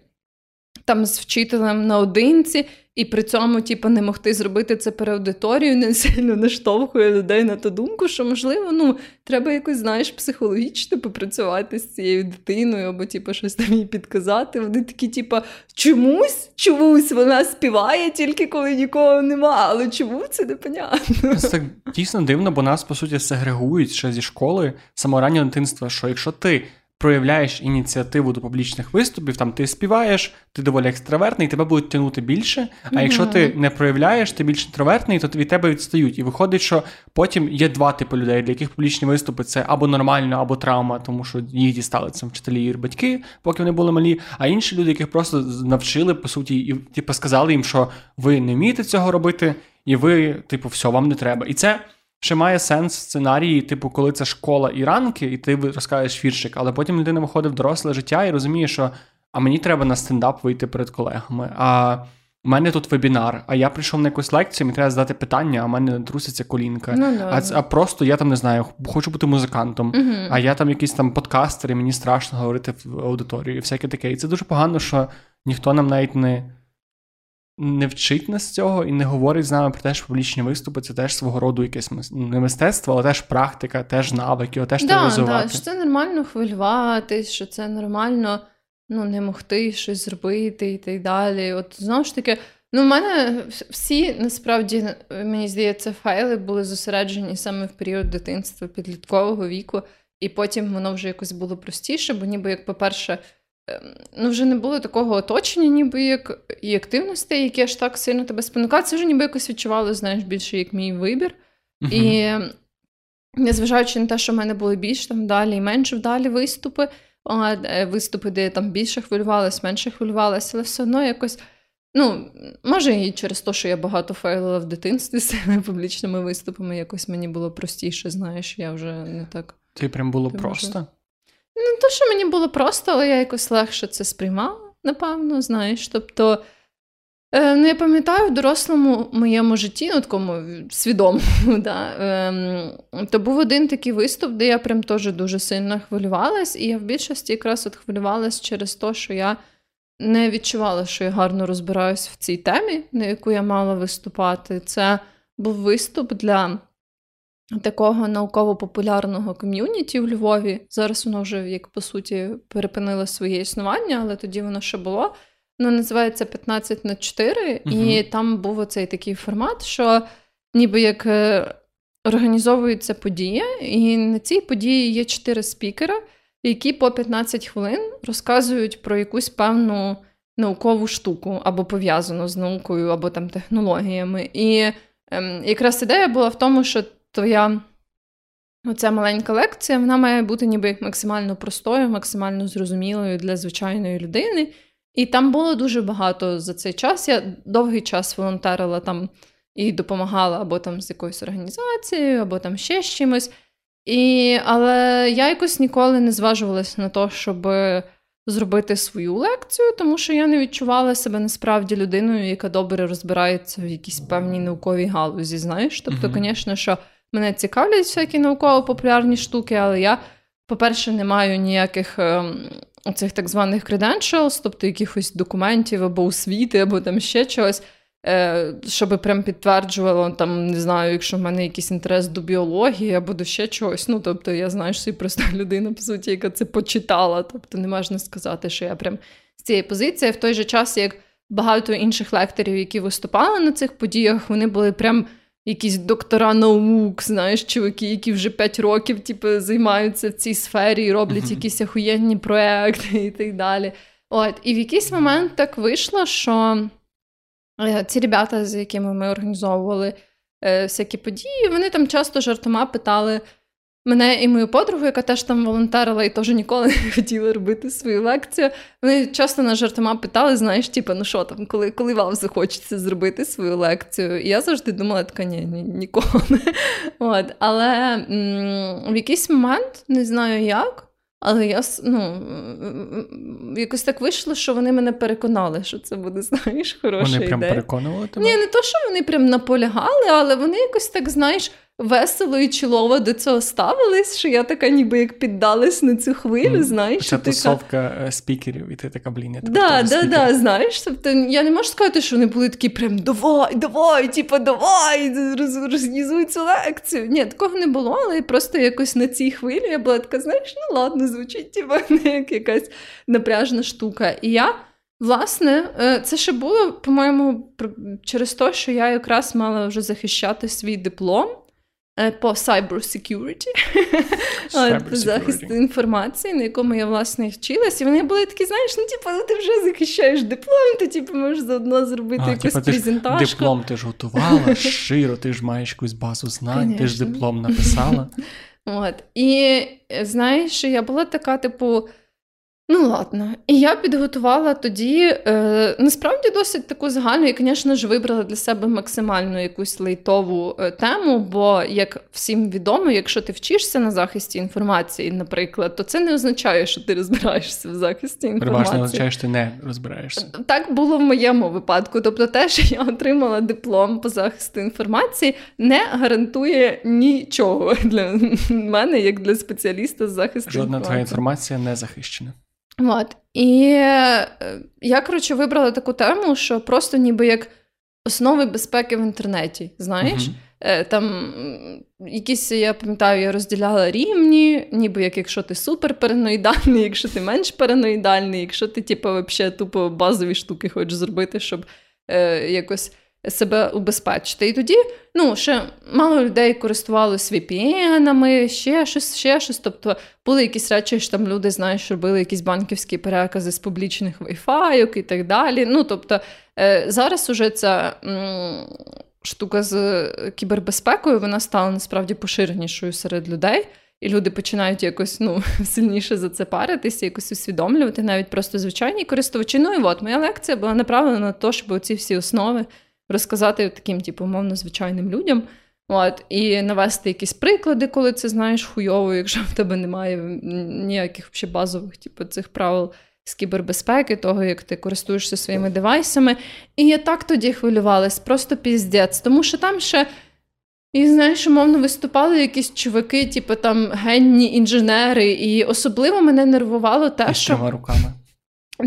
там з вчителем наодинці. І при цьому, типу, не могти зробити це перед аудиторією, не сильно наштовхує людей на ту думку, що, можливо, ну, треба якось, знаєш, психологічно попрацювати з цією дитиною, або, типу, щось там їй підказати. Вони такі, типу, чомусь, чомусь вона співає тільки коли нікого нема, але чому це непонятно. Це так дійсно дивно, бо нас, по суті, сегрегують ще зі школи самораннього дитинства, що якщо ти проявляєш ініціативу до публічних виступів, там ти співаєш, ти доволі екстравертний, тебе будуть тягнути більше. А mm-hmm. якщо ти не проявляєш, ти більш інтровертний, то від тебе відстають. І виходить, що потім є два типи людей, для яких публічні виступи це або нормально, або травма, тому що їх дістали це вчителі і батьки, поки вони були малі. А інші люди, яких просто навчили, по суті, і типу, сказали їм, що ви не вмієте цього робити, і ви, типу, все, вам не треба. І це. Ще має сенс сценарії, типу, коли це школа і ранки, і ти розкажеш віршик, але потім людина виходить в доросле життя і розуміє, що а мені треба на стендап вийти перед колегами. А у мене тут вебінар, а я прийшов на якусь лекцію, мені треба задати питання, а в мене труситься колінка. Ну, а а просто я там не знаю, хочу бути музикантом, uh а я там якийсь там подкастер, і мені страшно говорити в аудиторії, і всяке таке. І це дуже погано, що ніхто нам навіть не не вчить нас цього і не говорить з нами про те, що публічні виступи це теж свого роду якесь не мистецтво, але теж практика, теж навики, теж да, розвивати. Да, що це нормально хвилюватись, що це нормально ну, не могти щось зробити і так далі. От знову ж таки, Ну, в мене всі насправді, мені здається, файли були зосереджені саме в період дитинства, підліткового віку, і потім воно вже якось було простіше, бо ніби як, по-перше, ну вже не було такого оточення, ніби як і активностей, які аж так сильно тебе спонукали. Це вже ніби якось відчувало, знаєш, більше як мій вибір. Uh-huh. І незважаючи на те, що в мене були більш там далі і менш вдалі виступи, а, е, виступи, де я там більше хвилювалася, менше хвилювалася, але все одно якось. Ну, може, і через те, що я багато фейлила в дитинстві з цими публічними виступами, якось мені було простіше, знаєш, я вже не так. Тобі прям було Ти просто? Ну, то, що мені було просто, але я якось легше це сприймала, напевно, знаєш. Тобто, е, ну, я пам'ятаю в дорослому моєму житті, ну такому свідомому, да, е, то був один такий виступ, де я прям теж дуже сильно хвилювалась, і я в більшості якраз от хвилювалась через те, що я не відчувала, що я гарно розбираюсь в цій темі, на яку я мала виступати. Це був виступ для такого науково-популярного ком'юніті в Львові. Зараз воно вже, як по суті, перепинило своє існування, але тоді воно ще було. Воно називається 15 на 4, угу. і там був оцей такий формат, що ніби як е, організовується подія, і на цій події є чотири спікера які по 15 хвилин розказують про якусь певну наукову штуку, або пов'язану з наукою, або там технологіями. І ем, якраз ідея була в тому, що твоя оця маленька лекція вона має бути ніби максимально простою, максимально зрозумілою для звичайної людини. І там було дуже багато за цей час. Я довгий час волонтерила там і допомагала або там з якоюсь організацією, або там ще з чимось. І, Але я якось ніколи не зважувалася на те, щоб зробити свою лекцію, тому що я не відчувала себе насправді людиною, яка добре розбирається в якійсь певній науковій галузі. Знаєш? Тобто, звісно, що мене цікавлять всякі науково-популярні штуки, але я, по-перше, не маю ніяких. Ем, Оцих так званих credentials, тобто якихось документів або освіти, або там ще чогось. Е, щоб прям підтверджувало, там, не знаю, якщо в мене якийсь інтерес до біології або до ще чогось. Ну, тобто, я знаю, що я просто людина, по суті, яка це почитала. Тобто, не можна сказати, що я прям з цієї позиції. В той же час, як багато інших лекторів, які виступали на цих подіях, вони були прям. Якісь доктора наук, знаєш, чуваки, які вже 5 років типу, займаються в цій сфері і роблять uh-huh. якісь охуєнні проекти і так далі. От, І в якийсь момент так вийшло, що Е, ці ребята, з якими ми організовували е, всякі події, вони там часто жартома питали мене і мою подругу, яка теж там волонтерила і теж ніколи не хотіла робити свою лекцію. Вони часто на жартома питали, знаєш, типу, ну що там, коли коли вам захочеться зробити свою лекцію. І я завжди думала, така ні, ні ніколи. От. Але м- в якийсь момент, не знаю як. Але я ну, якось так вийшло, що вони мене переконали, що це буде, знаєш, хороша ідея. Вони прям переконували тебе? Ні, не то, що вони прям наполягали, але вони якось так, знаєш, весело і чолово до цього ставились, що я така ніби як піддалась на цю хвилю, mm. знаєш. Це тусовка така... спікерів, і ти така, блін, я да, да, да, знаєш, тобто я не можу сказати, що вони були такі прям давай, давай, типу, давай, роз'їзуй цю лекцію. Ні, такого не було, але просто якось на цій хвилі я була така, знаєш, ну ладно, звучить, типу, не як якась напряжна штука. І я. Власне, е, це ще було, по-моєму, через те, що я якраз мала вже захищати свій диплом. Е, по cyber security, захист інформації, на якому я власне вчилась. І вони були такі, знаєш, ну типу, ну ти вже захищаєш диплом, ти типу, можеш заодно зробити а, якусь типу, презентажку. Диплом ти ж готувала щиро, ти ж маєш якусь базу знань, ти ж диплом написала. От. І знаєш, я була така, типу. Ну, ладно. І я підготувала тоді е, насправді досить таку загальну, і, звісно ж, вибрала для себе максимально якусь лейтову е, тему, бо, як всім відомо, якщо ти вчишся на захисті інформації, наприклад, то це не означає, що ти розбираєшся в захисті інформації. Переважно означає, що ти не розбираєшся. Так було в моєму випадку. Тобто, те, що я отримала диплом по захисту інформації, не гарантує нічого для мене, як для спеціаліста з захисту Жодна інформації. твоя інформація не захищена. От. І е, я, коротше, вибрала таку тему, що просто ніби як основи безпеки в інтернеті. Знаєш? Uh-huh. Там якісь, я пам'ятаю, я розділяла рівні, ніби як якщо ти супер параноїдальний, якщо ти менш параноїдальний, якщо ти, типу, взагалі тупо базові штуки хочеш зробити, щоб е, якось себе убезпечити. І тоді ну, ще мало людей користувалися VPN-ами, ще щось, ще щось. Тобто були якісь речі, що там люди, знаєш, робили якісь банківські перекази з публічних Wi-Fi і так далі. Ну, тобто, е, зараз уже ця. Штука з кібербезпекою вона стала насправді поширенішою серед людей, і люди починають якось ну, сильніше за це паритися, якось усвідомлювати, навіть просто звичайні користувачі. Ну і от моя лекція була направлена на те, щоб ці всі основи розказати таким, типу, умовно, звичайним людям. От, І навести якісь приклади, коли це знаєш хуйово, якщо в тебе немає ніяких ще базових типу, цих правил з кібербезпеки, того, як ти користуєшся своїми девайсами. І я так тоді хвилювалась, просто піздець. Тому що там ще, і знаєш, умовно виступали якісь чуваки, типу там генні інженери, і особливо мене нервувало те, і що. руками.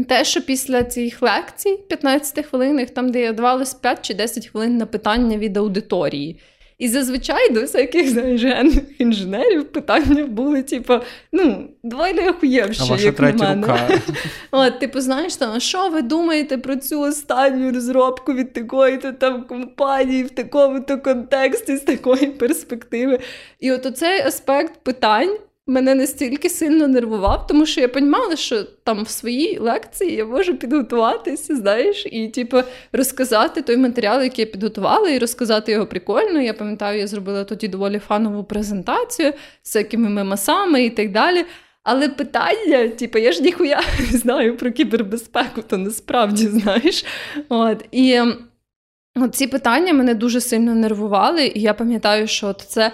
Те, що після цих лекцій, 15 хвилинних, там, де я давалось 5 чи 10 хвилин на питання від аудиторії. І зазвичай до всяких знаєш, інженерів питання були, типу, ну, доволі охуєвші, як на мене. Рука. От, Типу, знаєш, там, що ви думаєте про цю останню розробку від такої-то там компанії в такому-то контексті, з такої перспективи? І от оцей аспект питань мене настільки сильно нервував, тому що я розуміла, що там в своїй лекції я можу підготуватися, знаєш, і типу розказати той матеріал, який я підготувала, і розказати його прикольно. Я пам'ятаю, я зробила тоді доволі фанову презентацію з якими мемасами і так далі. Але питання, типу, я ж ніхуя не знаю про кібербезпеку, то насправді знаєш. От. І ем, ці питання мене дуже сильно нервували, і я пам'ятаю, що це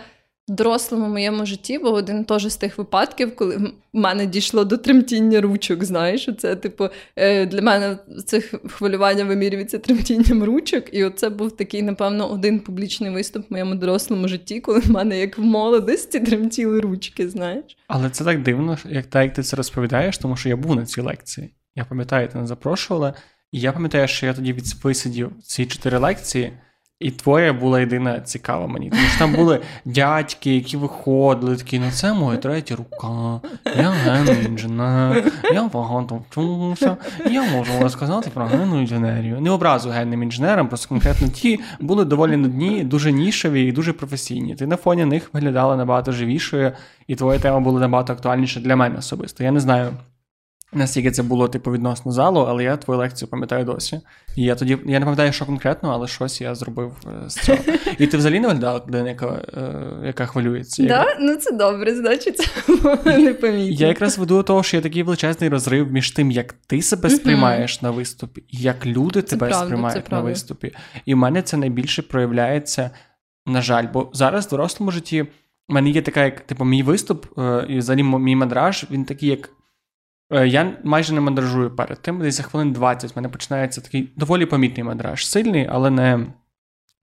дорослому моєму житті був один теж з тих випадків, коли в мене дійшло до тремтіння ручок. Знаєш, це типу е, для мене це хвилювання вимірюється тремтінням ручок. І оце був такий, напевно, один публічний виступ в моєму дорослому житті, коли в мене як в молодості тремтіли ручки. Знаєш, але це так дивно, як так як ти це розповідаєш, тому що я був на цій лекції. Я пам'ятаю, ти не запрошувала, і я пам'ятаю, що я тоді висидів ці чотири лекції. І твоя була єдина цікава мені. Тому що там були дядьки, які виходили, такі, ну це моя третя рука, я генний інженер, я багато вчуся, я можу розказати про генну інженерію. Не образу генним інженерам, просто конкретно ті були доволі нудні, дуже нішеві і дуже професійні. Ти на фоні них виглядала набагато живішою, і твоя тема була набагато актуальніша для мене особисто. Я не знаю. Наскільки це було типу відносно залу, але я твою лекцію пам'ятаю досі. І я тоді я не пам'ятаю, що конкретно, але щось я зробив е, з цього. І ти взагалі не виглядала людина, яка е, яка хвилюється. Так, да? ну це добре, значить, не помітно. Я якраз веду до того, що є такий величезний розрив між тим, як ти себе сприймаєш на виступі, і як люди це тебе правда, сприймають на виступі. І в мене це найбільше проявляється, на жаль, бо зараз в дорослому житті в мене є така, як типу, мій виступ, е, і взагалі мій мандраж, він такий, як. Е, я майже не мандражую перед тим. Десь за хвилин 20 в мене починається такий доволі помітний мандраж. Сильний, але не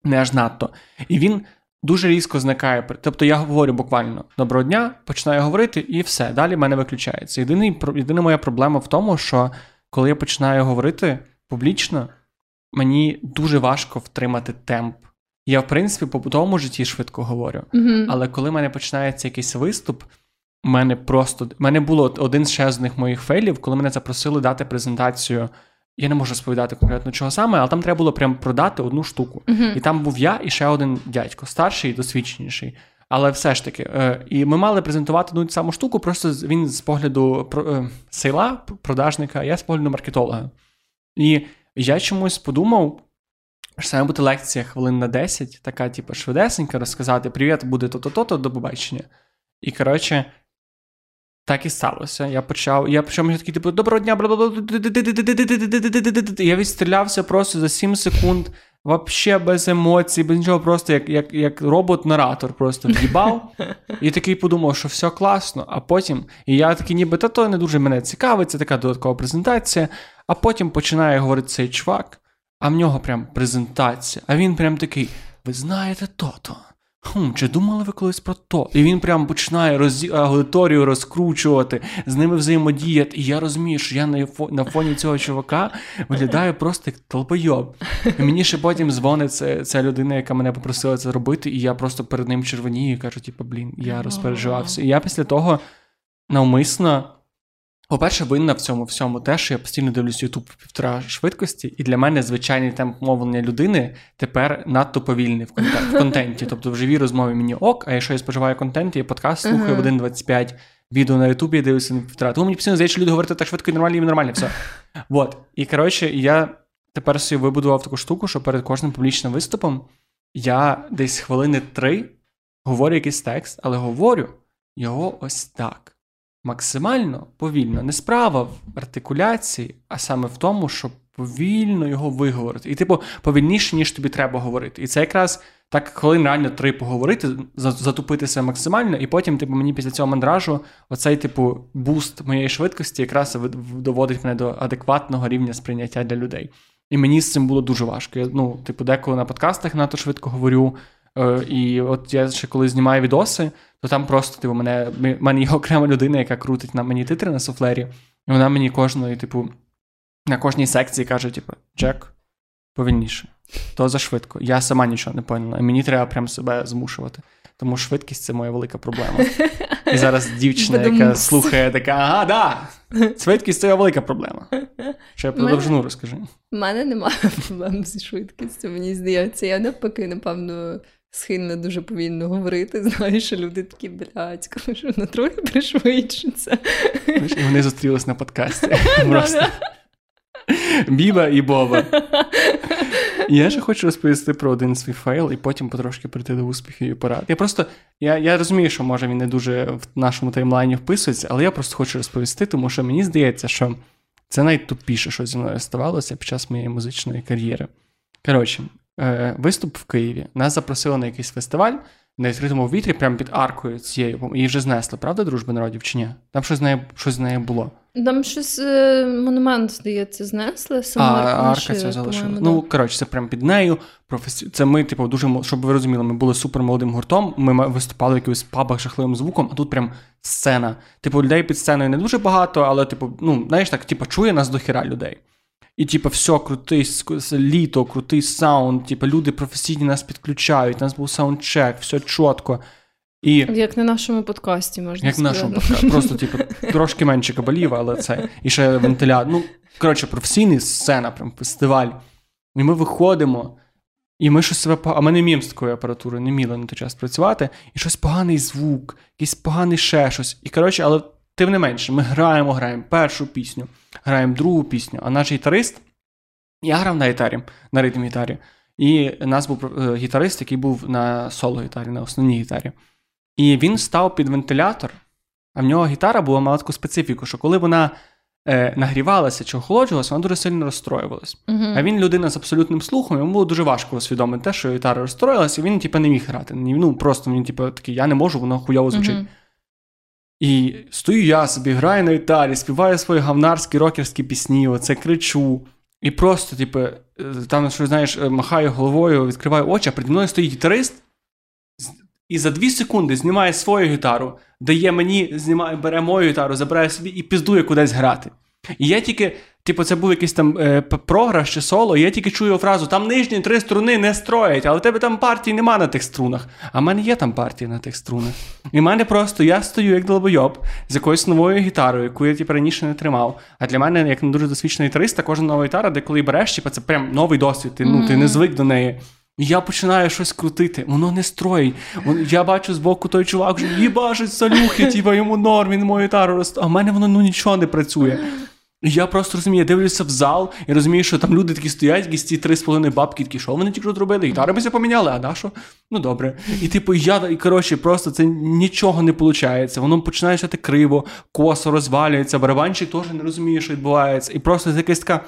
не аж надто. І він дуже різко зникає. Тобто я говорю буквально доброго дня, починаю говорити, і все. Далі мене виключається. Єдиний, Єдина моя проблема в тому, що коли я починаю говорити публічно, мені дуже важко втримати темп. Я, в принципі, по побутовому житті швидко говорю. Mm-hmm. Але коли в мене починається якийсь виступ. Мене просто мене було один з них моїх фейлів, коли мене запросили дати презентацію. Я не можу розповідати конкретно чого саме, але там треба було прям продати одну штуку. Uh-huh. І там був я і ще один дядько, старший і досвідченіший. Але все ж таки, е, і ми мали презентувати одну саму штуку, просто він з погляду е, сейла, продажника, а я з погляду маркетолога. І я чомусь подумав, що саме бути лекція хвилин на 10, така, типу, швидесенька, розказати: Привіт, буде то-то-то, до побачення. І коротше. Так і сталося. Я почав. Я почав мені такий, типу, доброго дня, Я відстрілявся просто за 7 секунд, вообще без емоцій, без нічого, просто як як, як робот-наратор просто в'їбав. І такий подумав, що все класно. А потім, і я такий, ніби та то не дуже мене цікавить, це така додаткова презентація. А потім починає говорити цей чувак, а в нього прям презентація. А він прям такий: ви знаєте то-то. Хм, чи думали ви колись про то? І він прям починає роз... аудиторію розкручувати, з ними взаємодіяти. І я розумію, що я на фо... на фоні цього чувака виглядаю просто як толпойоб. І мені ще потім дзвонить ця, ця людина, яка мене попросила це робити, і я просто перед ним червонію і кажу, типу, блін, я розпереживався. І я після того навмисно По-перше, винна в цьому всьому те, що я постійно дивлюсь YouTube в півтора швидкості, і для мене звичайний темп мовлення людини тепер надто повільний в, контент, в контенті. Тобто в живій розмові мені ок, а якщо я споживаю контент, я подкаст слухаю uh-huh. в 1.25, відео на Ютубі я дивлюся на півтора. Тому мені постійно здається, що люди говорять так швидко і нормально, і нормально, все. Вот. І коротше, я тепер собі вибудував таку штуку, що перед кожним публічним виступом я десь хвилини три говорю якийсь текст, але говорю його ось так максимально повільно. Не справа в артикуляції, а саме в тому, щоб повільно його виговорити. І, типу, повільніше, ніж тобі треба говорити. І це якраз так, хвилин реально три поговорити, затупитися максимально, і потім, типу, мені після цього мандражу оцей, типу, буст моєї швидкості якраз доводить мене до адекватного рівня сприйняття для людей. І мені з цим було дуже важко. Я, ну, типу, деколи на подкастах надто швидко говорю. Е, і от я ще коли знімаю відоси, то там просто типу, мене мене є окрема людина, яка крутить на мені титри на софлері, і вона мені кожної, типу, на кожній секції каже: типу, Джек, повільніше, то за швидко. Я сама нічого не поняла. І мені треба прям себе змушувати. Тому швидкість це моя велика проблема. І зараз дівчина, яка слухає, така, ага, да, швидкість це велика проблема. Ще про довжину розкажи. У мене немає проблем зі швидкістю, мені здається. Я навпаки, напевно, схильна дуже повільно говорити. Знаю, що люди такі, блядь, кажу, на трохи пришвидшиться. І вони зустрілись на подкасті. Просто. Біба і Боба. Я ще хочу розповісти про один свій фейл і потім потрошки прийти до успіхів і порад. Я просто я я розумію, що може він не дуже в нашому timeline і вписується, але я просто хочу розповісти, тому що мені здається, що це найтупіше, що зі мною ставалося під час моєї музичної кар'єри. Коротше, виступ в Києві. Нас запросили на якийсь фестиваль на відкритому повітрі, прямо під аркою цією. Її вже знесли, правда, дружби народів чи ні? Там щось з нею щось з нею було. Там щось е, монумент, здається, знесли. Сама а арка ця залишила. Ну, коротше, це прямо під нею. Це ми, типу, дуже щоб ви розуміли, ми були супермолодим гуртом. Ми виступали в якихось пабах жахливим звуком, а тут прям сцена. Типу, людей під сценою не дуже багато, але, типу, ну, знаєш, так, типу, чує нас до хіра людей. І, типу, все, крутий літо, крутий саунд, типу, люди професійні нас підключають, у нас був саундчек, все чітко. І... Як на нашому подкасті, можна Як сказати. Як нашому подкасті. Просто, типу, трошки менше кабалів, але це. І ще вентилятор. Ну, коротше, професійний сцена, прям фестиваль. І ми виходимо, і ми щось себе А ми не вміємо з такою апаратурою, не вміли на той час працювати, і щось поганий звук, якийсь поганий ще щось. І коротше, але тим не менше, ми граємо, граємо першу пісню, граємо другу пісню, а наш гітарист. Я грав на гітарі, на ритм гітарі. І у нас був е, гітарист, який був на соло-гітарі, на основній гітарі. І він став під вентилятор, а в нього гітара була мала таку специфіку, що коли вона е, нагрівалася чи охолоджувалася, вона дуже сильно розстроювалась. Uh-huh. А він людина з абсолютним слухом, йому було дуже важко усвідомити те, що гітара розстроїлася, і він, типу, не міг грати. Ну, просто він, типу, такий, я не можу, воно хуйово звучить. Uh-huh. І стою я собі, граю на гітарі, співаю свої гавнарські рокерські пісні, оце кричу. І просто, типу, е, там, що знаєш, е, махаю головою, відкриваю очі, а переді мною стоїть гітарист і за дві секунди знімає свою гітару, дає мені, знімає, бере мою гітару, забирає собі і піздує кудись грати. І я тільки, типу, це був якийсь там е, програш чи соло, і я тільки чую фразу: там нижні три струни не строять, але тебе там партії нема на тих струнах. А в мене є там партії на тих струнах. І в мене просто я стою як долбойоб з якоюсь новою гітарою, яку я типу, раніше не тримав. А для мене, як не дуже досвідчений гітарист, кожна нова гітара, де коли береш, типу, це прям новий досвід. Ти, ну, ти не звик до неї. І я починаю щось крутити, воно не строїть. Я бачу збоку той чувак, що їбачить салюхи, типа йому норм, він мою тару роз... А в мене воно ну нічого не працює. Я просто розумію, я дивлюся в зал і розумію, що там люди такі стоять, якісь ці три з половиною бабки, такі, що вони тільки зробили? Гітари ми поміняли, а на що? Ну добре. І типу, я і коротше, просто це нічого не виходить. Воно починає стати криво, косо розвалюється, барабанчик теж не розуміє, що відбувається. І просто якась така.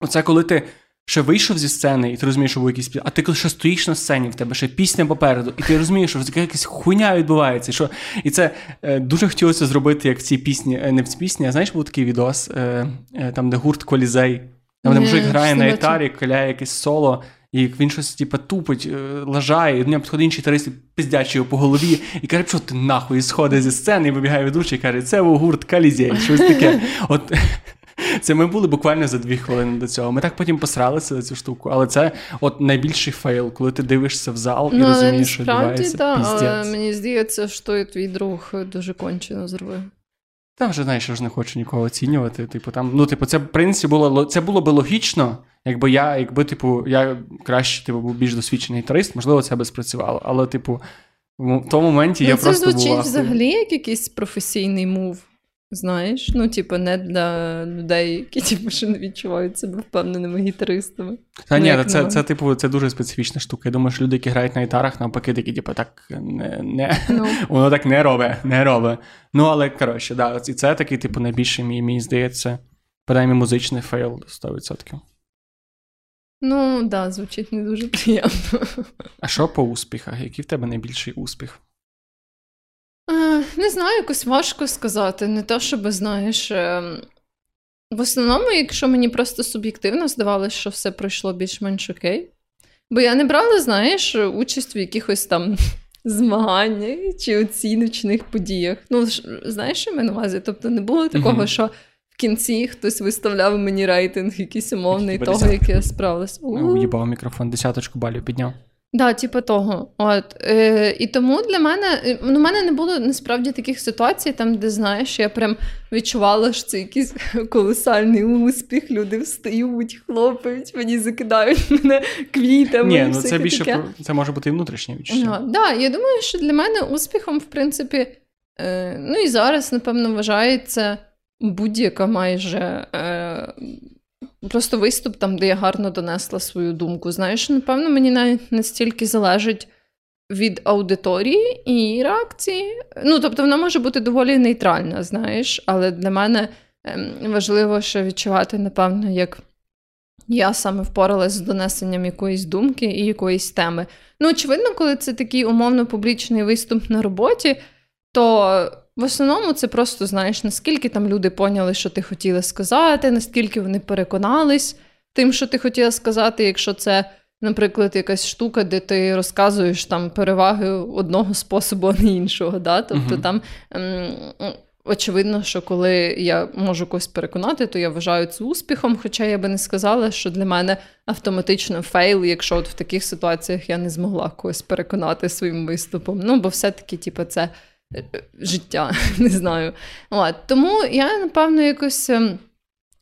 Оце коли ти ще вийшов зі сцени, і ти розумієш, що був якийсь а ти коли ще стоїш на сцені, в тебе ще пісня попереду, і ти розумієш, що якась хуйня відбувається. І що... І це е, дуже хотілося зробити, як в цій пісні, е, не в цій пісні, а знаєш, був такий відос, е, е, там, де гурт Колізей, там де мужик грає на гітарі, каляє якесь соло. І він щось типу, тупить, е, лажає, і до нього підходить інший тарист, пиздячий його по голові, і каже, що ти нахуй сходить зі сцени, і вибігає ведучий і каже, це був гурт Калізей, щось таке. От це ми були буквально за дві хвилини до цього. Ми так потім посралися за цю штуку, але це от найбільший фейл, коли ти дивишся в зал і ну, розумієш, що відбувається. Да, але мені здається, що і твій друг дуже кончено зробив. Та вже знаєш, я вже не хочу нікого оцінювати. Типу, там, ну, типу, це в принципі було це було би логічно, якби я, якби, типу, я краще типу, був більш досвідчений гітарист, можливо, це би спрацювало. Але, типу, в тому моменті ну, я це просто. Це звучить була... взагалі як якийсь професійний move. Знаєш, ну, типу, не для людей, які типу, ще не відчувають себе впевненими гітаристами. Та ну, ні, це, це, типу, це дуже специфічна штука. Я думаю, що люди, які грають на гітарах, навпаки, такі, типу, так не, не ну. воно так не робить, не робить. Ну, але коротше, да, і це такий, типу, найбільший мій, мені здається, принаймні музичний фейл 100%. Ну, так, да, звучить не дуже приємно. А що по успіхах? Який в тебе найбільший успіх? Не знаю, якось важко сказати. Не те, щоб знаєш. Ем, в основному, якщо мені просто суб'єктивно здавалося, що все пройшло більш-менш окей. Бо я не брала, знаєш, участь в якихось там змаганнях чи оціночних подіях. Ну, знаєш, що я на увазі? Тобто не було такого, mm-hmm. що в кінці хтось виставляв мені рейтинг, якийсь умовний того, як я справилась. Уїбав мікрофон, десяточку балів підняв. Да, типу того. От. Е, І тому для мене е, ну, мене не було насправді таких ситуацій, там, де знаєш, я прям відчувала, що це якийсь колосальний успіх. Люди встають, хлопають, мені закидають мене квітами. Ні, ну це більше таке. це може бути і внутрішнє відчуття. Ну, да, Я думаю, що для мене успіхом, в принципі, е, ну і зараз, напевно, вважається будь-яка майже. Е, Просто виступ там, де я гарно донесла свою думку. Знаєш, напевно, мені навіть настільки залежить від аудиторії і реакції. Ну, тобто, вона може бути доволі нейтральна, знаєш, але для мене ем, важливо ще відчувати, напевно, як я саме впоралась з донесенням якоїсь думки і якоїсь теми. Ну, очевидно, коли це такий умовно публічний виступ на роботі, то. В основному це просто знаєш, наскільки там люди поняли, що ти хотіла сказати, наскільки вони переконались тим, що ти хотіла сказати, якщо це, наприклад, якась штука, де ти розказуєш там переваги одного способу, а не іншого. Да? Тобто uh там ем, очевидно, що коли я можу когось переконати, то я вважаю це успіхом. Хоча я би не сказала, що для мене автоматично фейл, якщо от в таких ситуаціях я не змогла когось переконати своїм виступом. Ну, бо все-таки, типу, це життя, не знаю. От. Тому я, напевно, якось ем,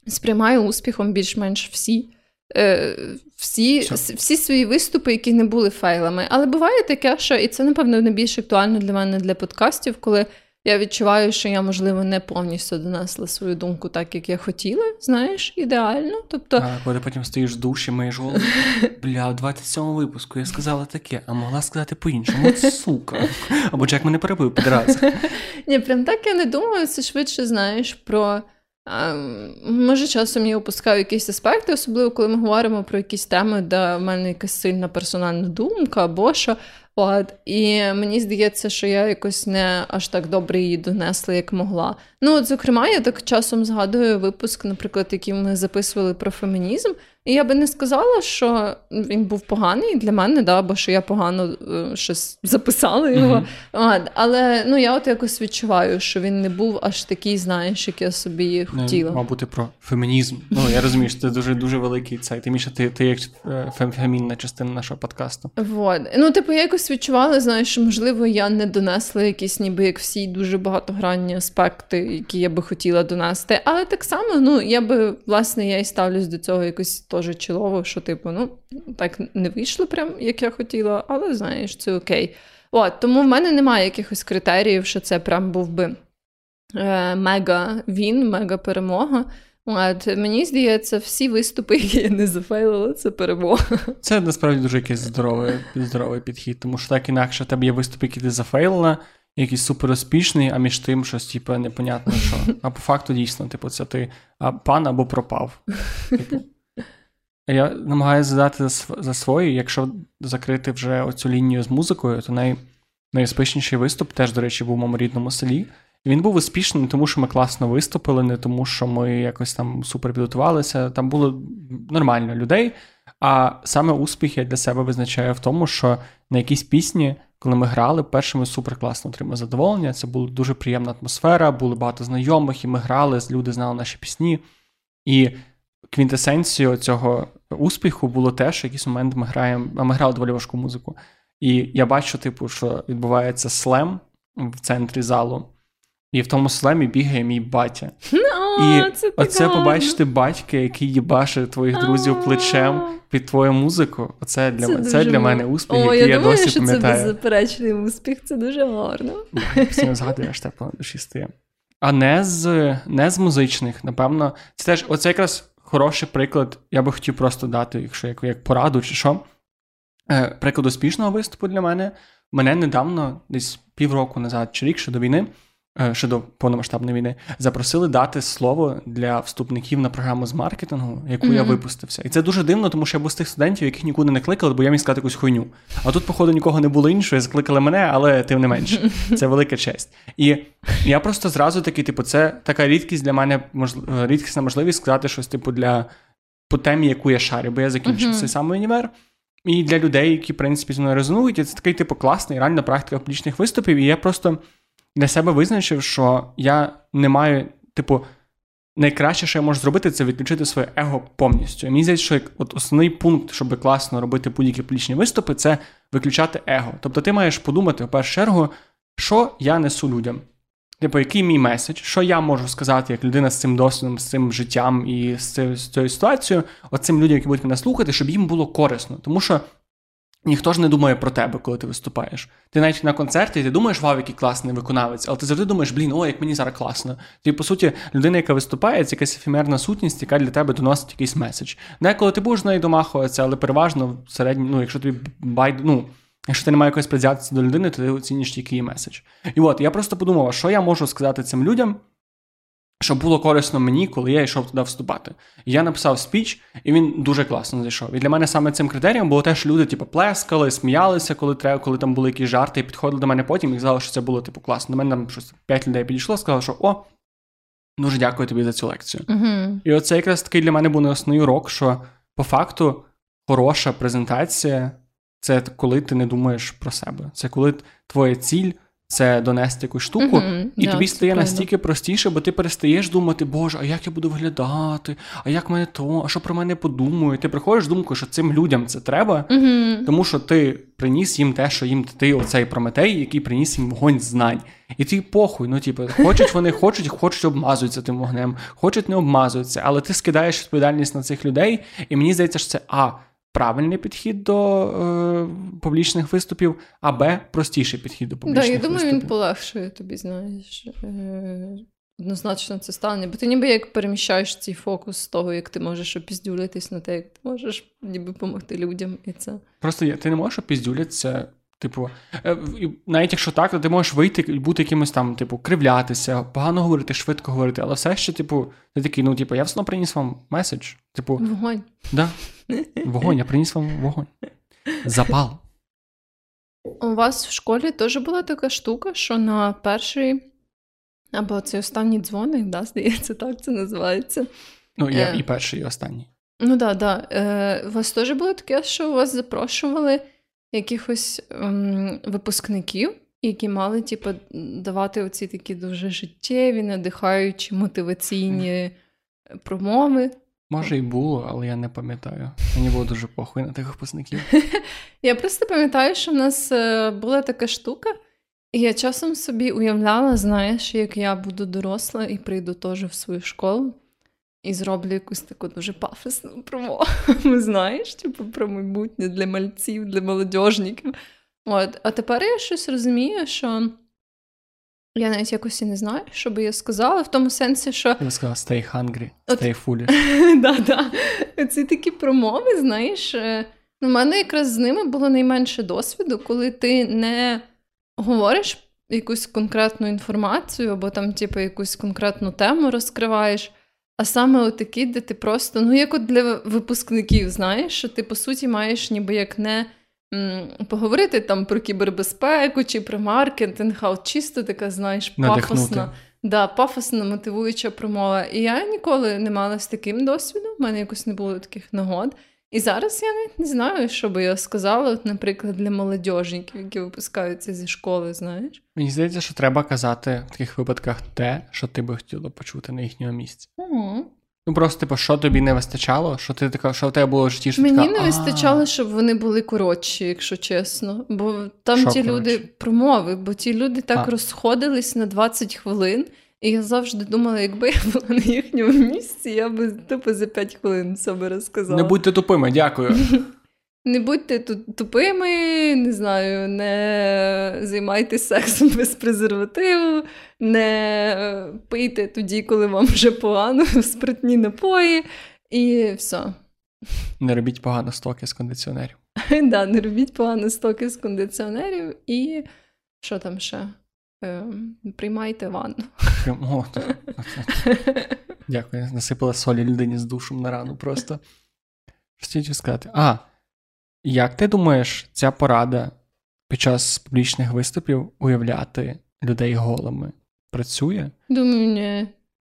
сприймаю успіхом більш-менш всі. Е, всі всі свої виступи, які не були фейлами. Але буває таке, що і це, напевно, найбільш актуально для мене для подкастів, коли я відчуваю, що я, можливо, не повністю донесла свою думку так, як я хотіла, знаєш, ідеально. Тобто... А коли потім стоїш в душі, миєш голову, бля, в 27-му випуску я сказала таке, а могла сказати по-іншому, сука. Або Джек мене перебив підраз. Ні, прям так я не думаю, це швидше знаєш про. А, може, часом я опускаю якісь аспекти, особливо коли ми говоримо про якісь теми, де в мене якась сильна персональна думка або що. От, І мені здається, що я якось не аж так добре її донесла, як могла. Ну, от, зокрема, я так часом згадую випуск, наприклад, який ми записували про фемінізм. І я би не сказала, що він був поганий для мене, да, бо що я погано е, щось записала його. Mm-hmm. Але ну, я от якось відчуваю, що він не був аж такий, знаєш, як я собі хотіла. Не, мабуть, про фемінізм. Ну, я розумію, що це дуже дуже великий цей. Тим більше ти ти як е, фемінна частина нашого подкасту. Вот. Ну, типу, я якось відчувала, знаєш, що можливо я не донесла якісь, ніби як всі дуже багатогранні аспекти, які я би хотіла донести. Але так само, ну, я би, власне, я і ставлюсь до цього якось теж чолово, що, типу, ну, так не вийшло, прям, як я хотіла, але знаєш, це окей. От, Тому в мене немає якихось критеріїв, що це прям був би е, мега він, мега перемога. От, Мені здається, всі виступи, які я не зафейлила, це перемога. Це насправді дуже якийсь здоровий здоровий підхід, тому що так інакше в тебе є виступи, які ти зафейлила, якийсь супер успішний, а між тим щось, типу, непонятно що. А по факту дійсно, типу, це ти пан або пропав. Типу. Я намагаюся задати за свої, якщо закрити вже оцю лінію з музикою, то най, найуспішніший виступ теж, до речі, був у моєму рідному селі. Він був успішний не тому, що ми класно виступили, не тому, що ми якось там супер підготувалися. Там було нормально людей. А саме успіх я для себе визначаю в тому, що на якійсь пісні, коли ми грали, перше ми супер класно отримали задоволення. Це була дуже приємна атмосфера, було багато знайомих, і ми грали, люди знали наші пісні. І квінтесенцією цього успіху було те, що в якийсь момент ми граємо, а ми грали доволі важку музику. І я бачу, типу, що відбувається слем в центрі залу. І в тому слемі бігає мій батя. І це Оце побачити батька, який їбашить твоїх друзів плечем під твою музику. Оце для, мене, це для мене успіх, О, який я я, думаю, досі що це пам'ятаю. беззаперечний успіх, це дуже гарно. Постійно згадую, аж тепло на душі стає. А не з, не з музичних, напевно, це теж оце якраз хороший приклад. Я би хотів просто дати, якщо як, як пораду чи що. Е, приклад успішного виступу для мене. Мене недавно, десь півроку назад, чи рік ще до війни, е, ще до повномасштабної війни, запросили дати слово для вступників на програму з маркетингу, яку я випустився. І це дуже дивно, тому що я був з тих студентів, яких нікуди не кликали, бо я міг сказати якусь хуйню. А тут, походу, нікого не було іншого, закликали мене, але тим не менше. Це велика честь. І я просто зразу такий, типу, це така рідкість для мене, можл- рідкісна можливість сказати щось, типу, для по темі, яку я шарю, бо я закінчив Мгм. цей самий універ. І для людей, які, в принципі, зі мною резонують, і це такий, типу, класний, реальна практика публічних виступів. І я просто для себе визначив, що я не маю, типу, найкраще, що я можу зробити, це відключити своє его повністю. Мені здається, що от основний пункт, щоб класно робити будь-які публічні виступи, це виключати его. Тобто ти маєш подумати в першу чергу, що я несу людям. Типу, який мій меседж, що я можу сказати як людина з цим досвідом, з цим життям і з цією ситуацією, оцим людям, які будуть мене слухати, щоб їм було корисно. Тому що ніхто ж не думає про тебе, коли ти виступаєш. Ти навіть на концерті ти думаєш, вау, який класний виконавець, але ти завжди думаєш, блін, о, як мені зараз класно. Ти, по суті, людина, яка виступає, це якась ефемерна сутність, яка для тебе доносить якийсь меседж. Деколи ти будеш нею домахуватися, але переважно в середньому, ну, якщо тобі байд, ну. Якщо ти не маєш якоїсь предвзятості до людини, то ти оцінюєш тільки її меседж. І от я просто подумав, що я можу сказати цим людям, щоб було корисно мені, коли я йшов туди вступати. Я написав спіч, і він дуже класно зайшов. І для мене саме цим критерієм було те, що люди, типу, плескали, сміялися, коли треба, коли там були якісь жарти, і підходили до мене потім і казали, що це було типу класно. До мене там щось п'ять людей підійшло, сказали, що о, дуже дякую тобі за цю лекцію. Угу. І оце якраз такий для мене був не основний урок, що по факту хороша презентація це коли ти не думаєш про себе. Це коли твоя ціль це донести якусь штуку, Мгм. і Да, тобі стає настільки простіше, бо ти перестаєш думати, Боже, а як я буду виглядати, а як мене то, а що про мене подумають. Ти приходиш думкою, що цим людям це треба, Угу. тому що ти приніс їм те, що їм ти оцей прометей, який приніс їм вогонь знань. І ти похуй, ну типу, хочуть вони, хочуть, хочуть обмазуються тим вогнем, хочуть не обмазуються, але ти скидаєш відповідальність на цих людей, і мені здається, що це а. Правильний підхід до е, публічних виступів, а Б простіший підхід до Да, я думаю, виступів. він полегшує тобі, знаєш. Е- однозначно це стане. Бо ти ніби як переміщаєш цей фокус з того, як ти можеш опіздюлитись на те, як ти можеш ніби допомогти людям. І це. Просто ти не можеш опіздюлятися, типу, е, навіть якщо так, то ти можеш вийти і бути якимось там, типу, кривлятися, погано говорити, швидко говорити, але все ще, типу, ти такий, ну, типу, я все одно приніс вам меседж. Типу, Вогонь. да, вогонь, я приніс вам вогонь. Запал. У вас в школі теж була така штука, що на перший або цей останній дзвоник, да, здається, так це називається. Ну, я Е. і перший, і останній. Ну так, да, да. Е, у вас теж було таке, що вас запрошували якихось ем, випускників, які мали, типу, давати оці такі дуже життєві, надихаючі, мотиваційні промови. Може, і було, але я не пам'ятаю. Мені було дуже похуй на тих випускників. Я просто пам'ятаю, що в нас е, була така штука, і я часом собі уявляла, знаєш, як я буду доросла і прийду теж в свою школу і зроблю якусь таку дуже пафосну промову, знаєш, типу про майбутнє для мальців, для молодіжників. От. А тепер я щось розумію, що я навіть якось і не знаю, що би я сказала, в тому сенсі, що Я би сказав, stay hungry, От- stay foolish. да, да. Ці такі промови, знаєш, е, у мене якраз з ними було найменше досвіду, коли ти не говориш якусь конкретну інформацію або там, типу, якусь конкретну тему розкриваєш. А саме отакі, де ти просто, ну, як от для випускників, знаєш, що ти, по суті, маєш ніби як не поговорити там про кібербезпеку чи про маркетинг, а от чисто така, знаєш, Надихнути. пафосна. Да, пафосна мотивуюча промова. І я ніколи не мала з таким досвідом, в мене якось не було таких нагод. І зараз я навіть не знаю, що би я сказала, от, наприклад, для молодіжників, які випускаються зі школи, знаєш. Мені здається, що треба казати в таких випадках те, що ти би хотіла почути на їхньому місці. Угу. Ну просто, типу, що тобі не вистачало? Що ти така, що в тебе було в житті? що Мені така, не «А, вистачало, щоб вони були коротші, якщо чесно. Бо там Що ті коротше? люди промови, бо ті люди так А. розходились на 20 хвилин. І я завжди думала, якби я була на їхньому місці, я би тупо за 5 хвилин це би розказала. Не будьте тупими, дякую. Не будьте тут тупими, не знаю, не займайтесь сексом без презервативу, не е, пийте тоді, коли вам вже погано, спиртні напої, і все. Не робіть погано стоки з кондиціонерів. Да, не робіть погано стоки з кондиціонерів і що там ще? Е, приймайте ванну. О, Дякую, насипала солі людині з душем на рану просто. Що хотів сказати? А, як ти думаєш, ця порада під час публічних виступів уявляти людей голими працює? Думаю, ні.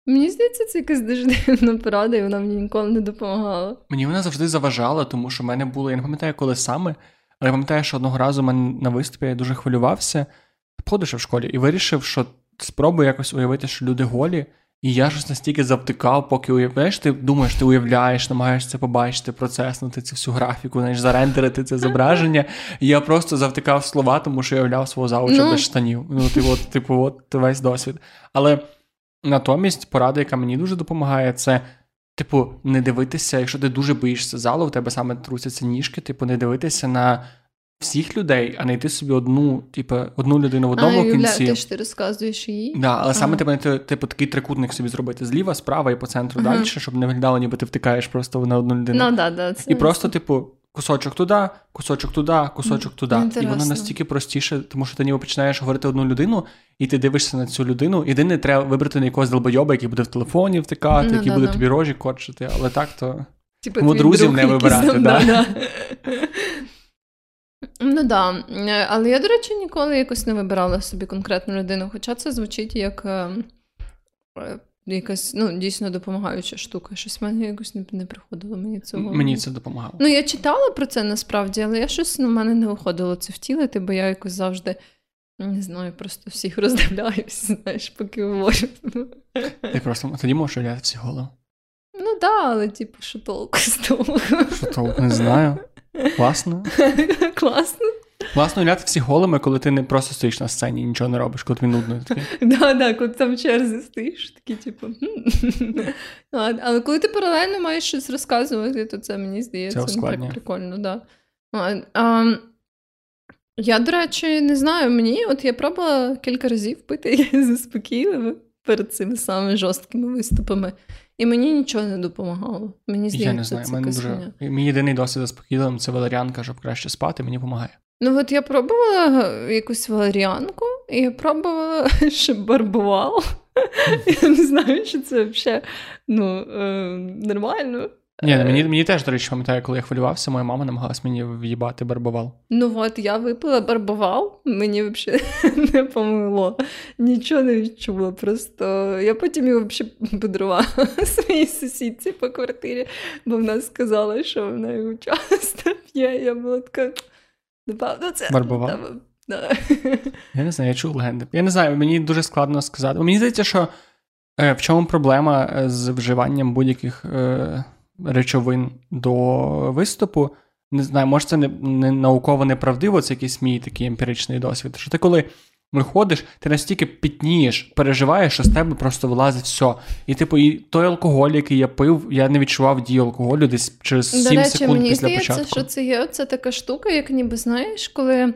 Мені здається, це якась дуже дивна порада, і вона мені ніколи не допомагала. Мені вона завжди заважала, тому що в мене було, я не пам'ятаю, коли саме, але я пам'ятаю, що одного разу в мене на виступі я дуже хвилювався, ходиш в школі і вирішив, що спробую якось уявити, що люди голі. І я щось настільки завтикав, поки уявляєш, ти думаєш, ти уявляєш, намагаєшся побачити, процеснути цю всю графіку, знаєш, зарендерити це зображення. І я просто завтикав слова, тому що уявляв свого зауча Ну. без штанів. Ну, типу, от, типу, от весь досвід. Але натомість порада, яка мені дуже допомагає, це. Типу, не дивитися, якщо ти дуже боїшся залу, в тебе саме трусяться ніжки, типу, не дивитися на всіх людей, а знайти собі одну, типу, одну людину в одному а, кінці. те, що ти розказуєш їй. Да, але саме Ага. тебе типу, типу такий трикутник собі зробити зліва, справа і по центру Ага. далі, щоб не виглядало, ніби ти втикаєш просто на одну людину. Ну, да, да, це і просто, типу, кусочок туди, кусочок туди, кусочок туди. І воно настільки простіше, тому що ти ніби починаєш говорити одну людину, і ти дивишся на цю людину. Єдине, треба вибрати на якогось долбойоба, який буде в телефоні втикати, Ну, який да, буде да. тобі рожі корчити, але так то. Типу, Тому друзів друг не вибирати, да. Ну да. Але я, до речі, ніколи якось не вибирала собі конкретну людину, хоча це звучить як е, е, якась ну, дійсно допомагаюча штука. Щось в мене якось не, не приходило мені цього. Мені це допомагало. Ну, я читала про це насправді, але я щось на мене не виходило це втілити, бо я якось завжди. Не знаю, просто всіх роздивляюся, знаєш, поки говорю. Ти просто тоді можеш уявляти всі голову. Ну так, да, але типу, що толку з того? Що то не знаю. Класно. Класно. Класно уявляти всі голими, коли ти не просто стоїш на сцені і нічого не робиш, коли тобі нудно. Да, да, коли там в черзі стоїш, такі, типу. Але коли ти паралельно маєш щось розказувати, то це мені здається Це ускладнює. так прикольно, а, я, до речі, не знаю, мені, от я пробувала кілька разів пити заспокійливо перед цими самими жорсткими виступами, і мені нічого не допомагало. Мені здається, Я не знаю, це мене дуже. Мій єдиний досвід заспокійливим це валеріанка, щоб краще спати, мені допомагає. Ну, от я пробувала якусь валеріанку, і я пробувала ще барбувал. Я не знаю, що це взагалі ну, е, нормально. Ні, Е, мені, мені теж, до речі, пам'ятаю, коли я хвилювався, моя мама намагалась мені в'їбати барбовал. Ну от я випила барбувал, мені взагалі не помогло. Нічого не відчула. Просто я потім його взагалі подарувала своїй сусідці по квартирі, бо вона сказала, що вона його часто п'є. Я була така. Напевно, це Барбувал? Та, да. Я не знаю, я чув легенди. Я не знаю, мені дуже складно сказати. Мені здається, що е, в чому проблема е, з вживанням будь-яких е, речовин до виступу. Не знаю, може, це не, не науково неправдиво, це якийсь мій такий емпіричний досвід. Що ти коли виходиш, ти настільки пітнієш, переживаєш, що з тебе просто вилазить все. І типу, і той алкоголь, який я пив, я не відчував дію алкоголю десь через 7 До речі, секунд мені після здається, початку. що це є оце така штука, як ніби знаєш, коли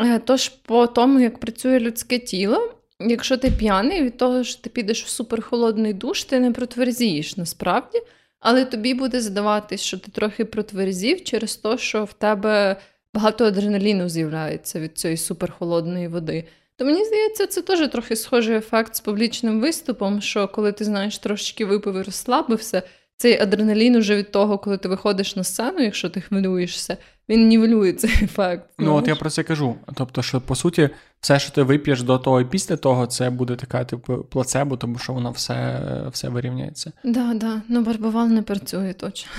е, тож по тому, як працює людське тіло, якщо ти п'яний, від того, що ти підеш в суперхолодний душ, ти не протверзієш насправді, але тобі буде здаватись, що ти трохи протверзів через те, що в тебе багато адреналіну з'являється від цієї суперхолодної води. То мені здається, це теж трохи схожий ефект з публічним виступом, що коли ти знаєш трошечки випив і розслабився, цей адреналін уже від того, коли ти виходиш на сцену, якщо ти хвилюєшся, він нівелює цей ефект. Ну, от я про це кажу. Тобто, що по суті, все, що ти вип'єш до того і після того, це буде така, типу, плацебо, тому що воно все, все вирівняється. Да, да. Ну, барбавал не працює точно.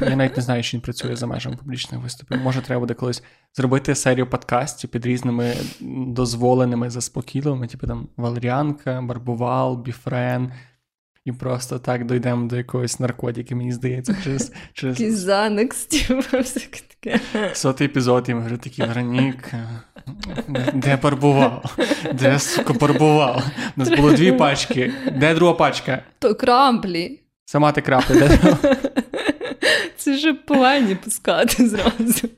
Я навіть не знаю, чи він працює за межами публічних виступів. Може, треба буде колись зробити серію подкастів під різними дозволеними заспокійливими, типу там Валеріанка, Барбувал, Біфрен. І просто так дійдемо до якоїсь наркотики, мені здається, через через Якийсь занекс, типу, всяке таке. сотий епізод, і ми вже такі Веронік, де парбував? Де сука парбував? У нас було дві пачки. Де друга пачка? То крамплі. Сама ти крапли, де? Це ж повинні пускати зразу.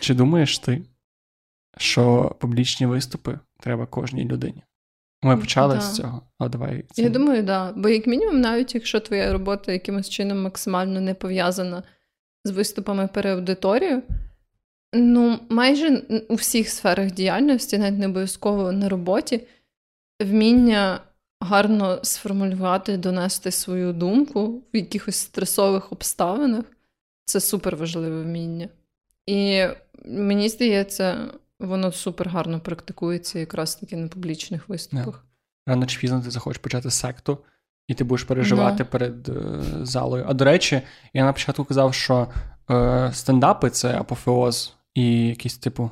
Чи думаєш ти, що публічні виступи треба кожній людині? Ми почали Да. з цього, а давай. це- Я думаю, так. Да. Бо як мінімум, навіть якщо твоя робота якимось чином максимально не пов'язана з виступами перед аудиторією, ну, майже у всіх сферах діяльності, навіть не обов'язково на роботі, вміння гарно сформулювати, донести свою думку в якихось стресових обставинах це супер важливе вміння. І мені здається, воно супер гарно практикується якраз таки на публічних виступах. Рано чи пізно ти захочеш почати секту, і ти будеш переживати Ну. перед е, залою. А до речі, я на початку казав, що е, стендапи це апофеоз і якийсь, типу,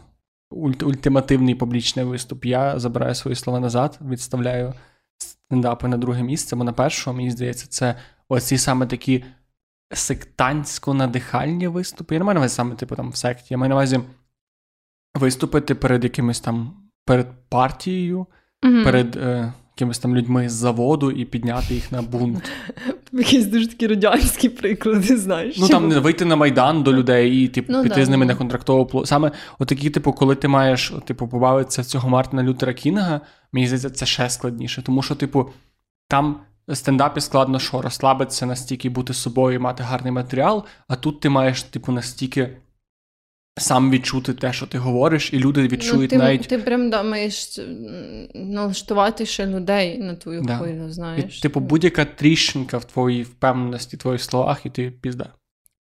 ульт- ультимативний публічний виступ. Я забираю свої слова назад, відставляю стендапи на друге місце, бо на першому, мені здається, це оці саме такі сектантсько-надихальні виступи. Я не маю на увазі саме, типу, там в секті. Я маю на увазі виступити перед якимось там перед партією, Мгм. перед е, якимись там людьми з заводу і підняти їх на бунт. Якісь дуже такі радянські приклади, знаєш. Ну там не вийти на майдан до людей і типу Ну, піти да, з ними ну. на контрактову. Саме отакі, типу, коли ти маєш типу, побавитися цього Мартина Лютера Кінга, мені здається, це ще складніше. Тому що, типу, там в стендапі складно що розслабитися настільки, бути собою і мати гарний матеріал, а тут ти маєш, типу, настільки. Сам відчути те, що ти говориш, і люди відчують ну, ти, навіть ти прям да, маєш налаштувати ще людей на твою Да. хвилю, І, знаєш. типу, будь-яка тріщинка в твоїй впевненості, в твоїх словах, і ти пізда.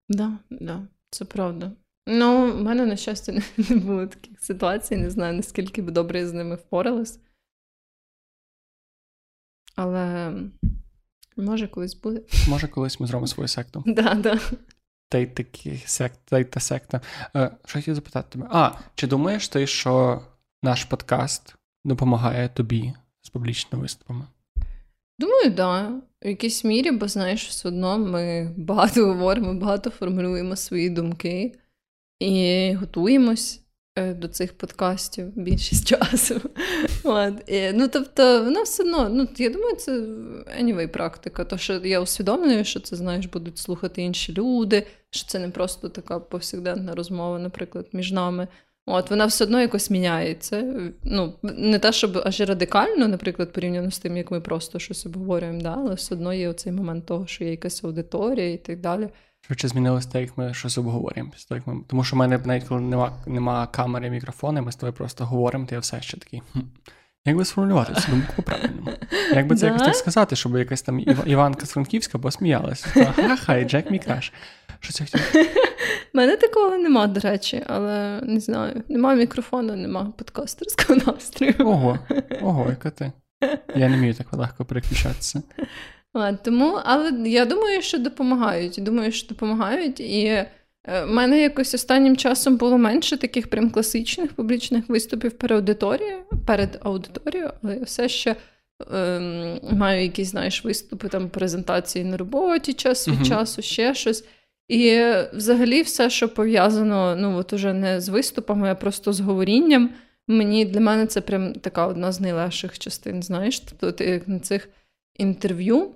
Да, да, це правда. Ну, в мене, на щастя, не, не було таких ситуацій, не знаю, наскільки б добре я з ними впоралась. Але може колись буде. Може, колись ми зробимо свою секту. Да, да. Та й такі секта, та й та секта. Е, що хотів запитати тебе? А, чи думаєш ти, що наш подкаст допомагає тобі з публічними виступами? Думаю, да. В якійсь мірі, бо знаєш, все одно ми багато говоримо, багато формулюємо свої думки і готуємось до цих подкастів більшість часу. От. І, ну, тобто, воно все одно, ну, я думаю, це anyway практика. То, що я усвідомлюю, що це, знаєш, будуть слухати інші люди, що це не просто така повсякденна розмова, наприклад, між нами. От, вона все одно якось міняється. Ну, не те, щоб аж радикально, наприклад, порівняно з тим, як ми просто щось обговорюємо, да? але все одно є оцей момент того, що є якась аудиторія і так далі. Швидше змінилось те, як ми щось обговорюємо. Тому що в мене навіть коли нема, нема камери, мікрофона, ми з тобою просто говоримо, то я все ще такий. Хм. Як би сформулювати цю думку по-правильному? Як би це якось так сказати, щоб якась там Іванка з Франківська посміялася? Ха-ха, і Джек мій. Що це хотів? У мене такого нема, до речі, але не знаю. Нема мікрофону, нема подкастерського настрою. Ого, ого, яка ти. Я не вмію так легко переключатися. Тому, але я думаю, що допомагають. Думаю, що допомагають. І е, в мене якось останнім часом було менше таких прям класичних публічних виступів перед аудиторією, перед аудиторією, але я все ще ем, маю якісь, знаєш, виступи, там презентації на роботі час від Мгм. часу, ще щось. І е, взагалі все, що пов'язано, ну от уже не з виступами, а просто з говорінням. Мені для мене це прям така одна з найлегших частин, знаєш. Тобто ти на цих інтерв'ю,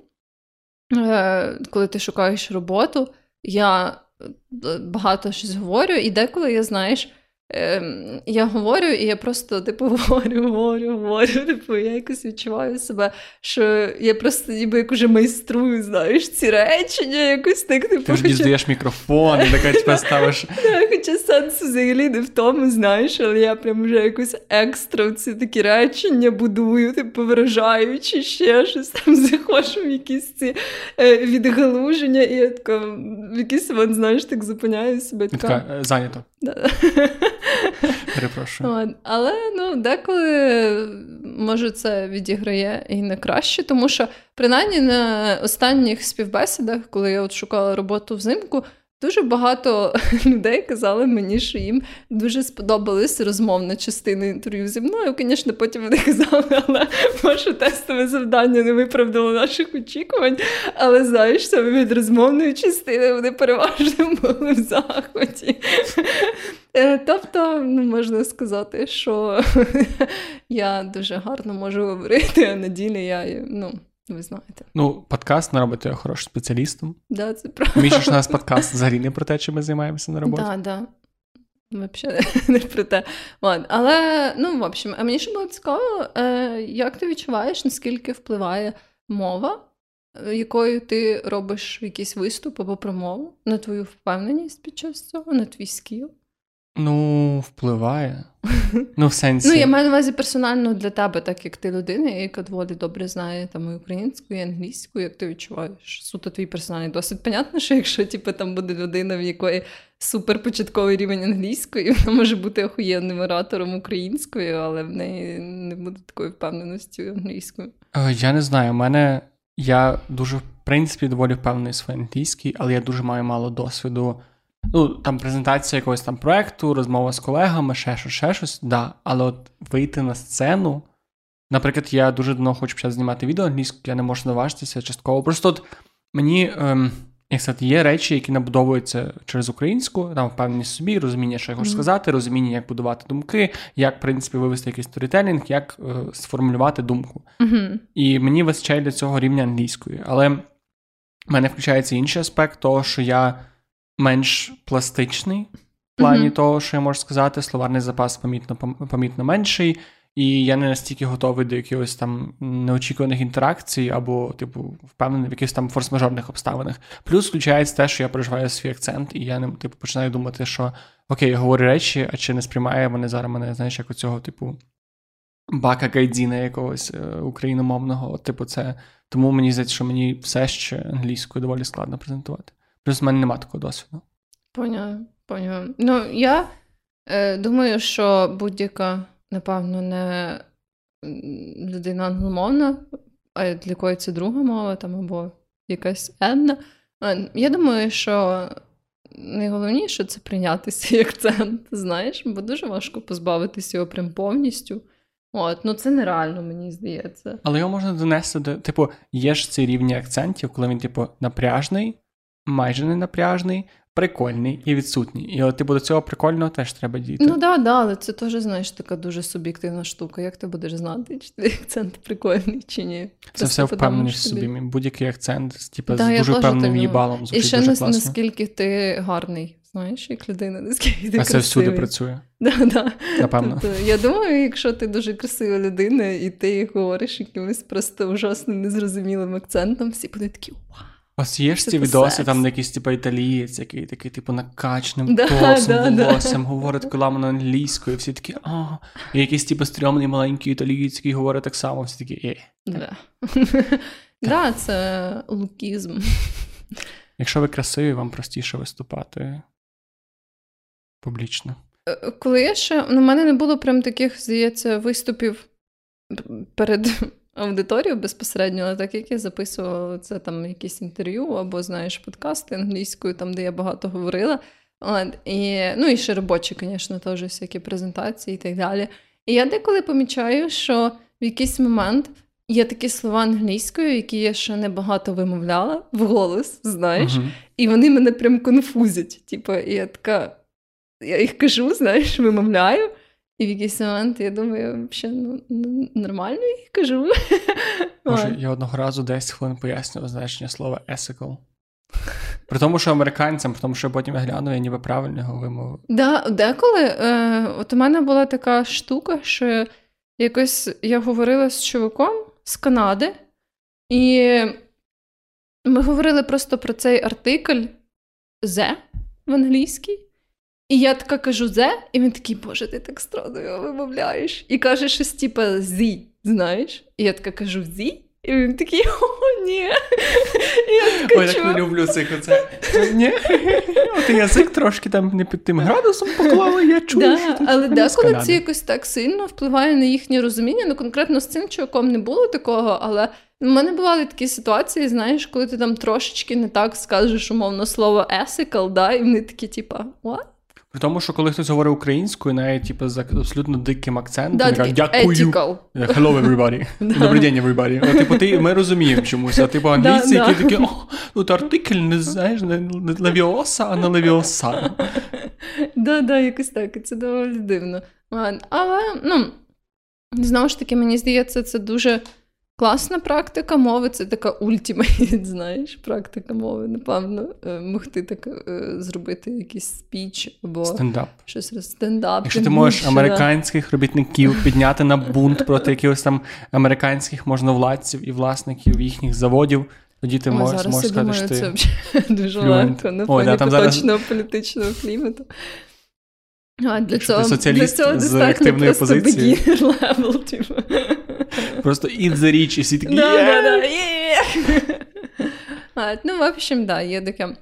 е, коли ти шукаєш роботу, я е, багато щось говорю, і деколи я, знаєш, ем, я говорю, і я просто типу говорю, говорю, говорю. Типу, я якось відчуваю себе, що я просто ніби як уже майструю, знаєш, ці речення, якось так, типу, Ти ж хоча- дізнаєш мікрофон, і така тебе ставиш. Да, Хоча сенс взагалі не в тому, знаєш, але я прям вже якось екстра ці такі речення будую, типу виражаючи ще щось там заходжу в якісь ці е, відгалуження, і я така в якийсь момент, знаєш, так зупиняю себе. Така, Така, е, зайнято. да. Перепрошую. Але ну, деколи може це відіграє і на краще, тому що принаймні на останніх співбесідах, коли я от шукала роботу взимку, Дуже багато людей казали мені, що їм дуже сподобалась розмовна частина інтерв'ю зі мною. Звісно, потім вони казали, але ваше тестове завдання не виправдало наших очікувань. Але знаєш, саме від розмовної частини вони переважно були в захваті. Е, тобто, ну, можна сказати, що я дуже гарно можу говорити, а на ділі я ну. Ви знаєте. Ну, подкаст не робить тебе хорошим спеціалістом. Да, це правда. Між у нас подкаст взагалі не про те, чи ми займаємося на роботі. Так, да, да. Взагалі не про те. Ладно. Але, ну, в общем, а мені ще було цікаво, е, як ти відчуваєш, наскільки впливає мова, е, якою ти робиш якийсь виступ або промову на твою впевненість під час цього, на твій скіл? Ну, впливає. Ну, в сенсі. Ну, я маю на увазі персонально для тебе, так як ти людина, яка доволі добре знає там і українську, і англійську, як ти відчуваєш суто твій персональний досвід. Понятно, що якщо типу, там буде людина, в якої суперпочатковий рівень англійської, вона може бути охуєнним оратором українською, але в неї не буде такої впевненості англійською. Е, я не знаю, у мене я дуже, в принципі, доволі впевнений в своїй англійській, але я дуже маю мало досвіду. Ну, там презентація якогось там проекту, розмова з колегами, ще щось, ще щось, да. Але от вийти на сцену. Наприклад, я дуже давно хочу почати знімати відео англійською, я не можу наважитися частково. Просто от мені, ем, як сказати, є речі, які набудовуються через українську, там впевненість собі, розуміння, що я хочу mm-hmm. сказати, розуміння, як будувати думки, як, в принципі, вивести якийсь сторітелінг, як е, сформулювати думку. Mm-hmm. І мені вистачає для цього рівня англійської. Але в мене включається інший аспект, того, що я менш пластичний в плані mm-hmm. того, що я можу сказати, словарний запас помітно помітно менший, і я не настільки готовий до якихось там неочікуваних інтеракцій, або, типу, впевнений в якихось там форс-мажорних обставинах. Плюс включається те, що я переживаю свій акцент, і я не типу починаю думати, що окей, я говорю речі, а чи не сприймає вони зараз мене, знаєш, як оцього, типу. Бака Гайдзіна якогось е, україномовного, типу, це. Тому мені здається, що мені все ще англійською доволі складно презентувати. Плюс в мене немає такого досвіду. Поняла, поняла. Ну, я е, думаю, що будь-яка, напевно, не людина англомовна, а для якої це друга мова, там або якась енна. Я думаю, що найголовніше це прийняти свій акцент, знаєш, бо дуже важко позбавитися його прям повністю. От, ну це нереально, мені здається. Але його можна донести до, типу, є ж ці рівні акцентів, коли він, типу, напряжний, майже не напряжний, прикольний і відсутній. І от типу до цього прикольного теж треба дійти. Ну да, да, але це теж, знаєш, така дуже суб'єктивна штука. Як ти будеш знати, чи твій акцент прикольний чи ні? Це все впевненість собі. собі. Будь-який акцент, типу, да, з дуже певним їбалом. І ще дуже наскільки ти гарний. Знаєш, як людина, наскільки ти А красивий. це всюди працює. Да, да. Напевно. Тобто, я думаю, якщо ти дуже красива людина, і ти говориш якимось просто ужасним, незрозумілим акцентом, всі будуть такі вау. Ось є ж ці відоси, там якийсь типу італієць, який такий, типу, накачним да, толсом да, волоссям, да. говорить коламно англійською, всі такі, а, і якийсь типу стрьомний маленький італієць, який говорить так само, всі такі, е. Да. да, це лукізм. Якщо ви красиві, вам простіше виступати публічно. Е, коли я ще, ну, в мене не було прям таких, здається, виступів перед аудиторію безпосередньо, але так як я записувала це там якісь інтерв'ю або, знаєш, подкасти англійською, там, де я багато говорила. От, і, Ну і ще робочі, звісно, теж всякі презентації і так далі. І я деколи помічаю, що в якийсь момент є такі слова англійською, які я ще не багато вимовляла в голос, знаєш, uh-huh. і вони мене прям конфузять. Типу, і я така, я їх кажу, знаєш, вимовляю. І в якийсь момент я думаю, що ну, нормально їх кажу. Може, я одного разу 10 хвилин пояснював значення слова ethical. При тому, що американцям, при тому, що потім я гляну, я ніби правильно його вимовив. Да, Деколи е, от у мене була така штука, що якось я говорила з чуваком з Канади, і ми говорили просто про цей артикль «the» в англійській. І я така кажу зе, і він такий, боже, ти так странно його вимовляєш. І каже щось типа зі, знаєш? І я така кажу зі. І він такий, о, ні. І я така, Ой, так не люблю цих оце. Ні, От язик трошки там не під тим градусом поклали, я чую. Да, що Але деколи це якось так сильно впливає на їхнє розуміння. Ну, конкретно з цим чуваком не було такого, але У мене бували такі ситуації, знаєш, коли ти там трошечки не так скажеш умовно слово ethical, да, і вони такі, типа, what? При тому, що коли хтось говорить українською, навіть типу, з абсолютно диким акцентом, Да, я кажу, дякую. ethical. Hello, everybody. Добрий день, everybody. О, типу, ти, ми розуміємо чомусь, а типу англійці, Да, які такі, о, тут артикль не знаєш, не не левіоса, а не левіоса. Да, да, якось так, це доволі дивно. Але, ну, знову ж таки, мені здається, це дуже класна практика мови, це така ultimate, знаєш, практика мови. Напевно, е, могти так е, зробити якийсь спіч або Стендап. щось роз- стендап. Якщо ти можеш американських робітників підняти на бунт проти якихось там американських можновладців і власників їхніх заводів, тоді ти Ой, можеш, зараз можеш я сказати, думаю, що ти це дуже легко на фоні там зараз- поточного політичного клімату. А для цього, соціаліст для цього з позицією. beginner level, типу. просто eat the rich, і всі такі Да, да, да. А, Ну, в общем, да, є таке.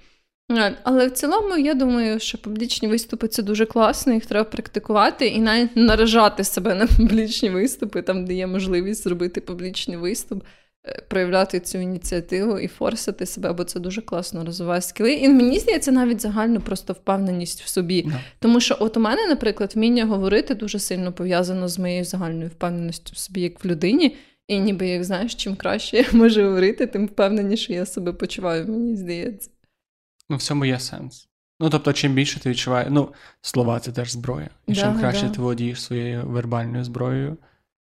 Але в цілому, я думаю, що публічні виступи це дуже класно, їх треба практикувати і навіть наражати себе на публічні виступи, там, де є можливість зробити публічний виступ, проявляти цю ініціативу і форсити себе, бо це дуже класно розвиває скіли. І мені здається, навіть загальну просто впевненість в собі. Да. Тому що, от у мене, наприклад, вміння говорити дуже сильно пов'язано з моєю загальною впевненістю в собі як в людині. І ніби як знаєш, чим краще я можу говорити, тим впевненіше я себе почуваю, мені здається. Ну, в цьому є сенс. Ну, тобто, чим більше ти відчуваєш, ну, слова це теж зброя. І чим краще да. ти володієш своєю вербальною зброєю,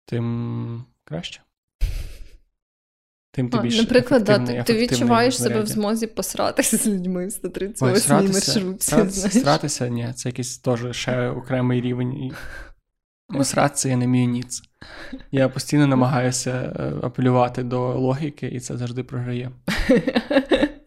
тим краще. Тим ти А, більш наприклад, да, ти, ти відчуваєш себе в змозі посратися з людьми в 138 сратися, маршрутці. срат- Сратися, ні, це якийсь теж ще окремий рівень. Ну, сратися я не вмію ніц. Я постійно намагаюся е, апелювати до логіки, і це завжди програє.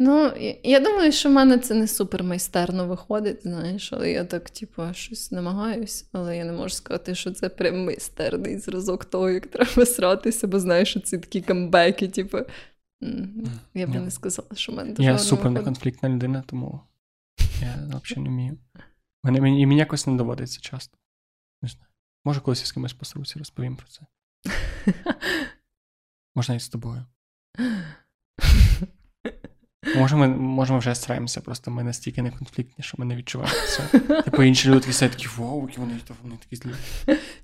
Ну, я- думаю, що в мене це не супер майстерно виходить, знаєш, але я так, типу, щось намагаюсь, але я не можу сказати, що це прям майстерний зразок того, як треба сратися, бо знаєш, що ці такі камбеки, типу. Я б не сказала, що в мене дуже Я супер неконфліктна людина, тому я взагалі не вмію. Мені, і мені якось не доводиться часто. Не знаю. Може, колись я з кимось посруся, розповім про це. Можна і з тобою. Може, ми, може, ми вже стараємося, просто ми настільки не конфліктні, що ми не відчуваємо це. Типу інші люди такі сидять такі, вау, які вони, вони такі злі.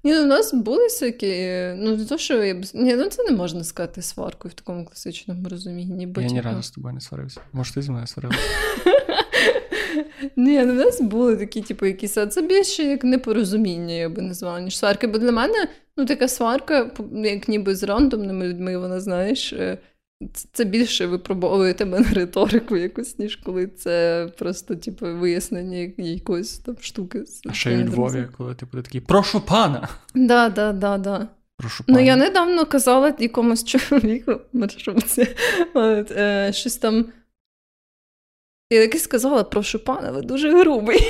Ні, ну, у нас були всякі, ну не то, що я б... Ні, ну це не можна сказати сваркою в такому класичному розумінні. Бо, Я ні разу з тобою не сварився. Може, ти зі мною сварився? Ні, ну в нас були такі, типу, якісь, а це більше як непорозуміння, я би назвала, ніж сварки. Бо для мене, ну, така сварка, як ніби з рандомними людьми, вона, знаєш, е, це- більше випробовує тебе на риторику якусь, ніж коли це просто, типу, вияснення якоїсь там штуки. А ще й у Львові, коли ти буде такий, прошу пана! Да, да, да, да. Прошу пана. Ну, я недавно казала якомусь чоловіку маршрутці, е, щось там. Я якось сказала, прошу пана, ви дуже грубий.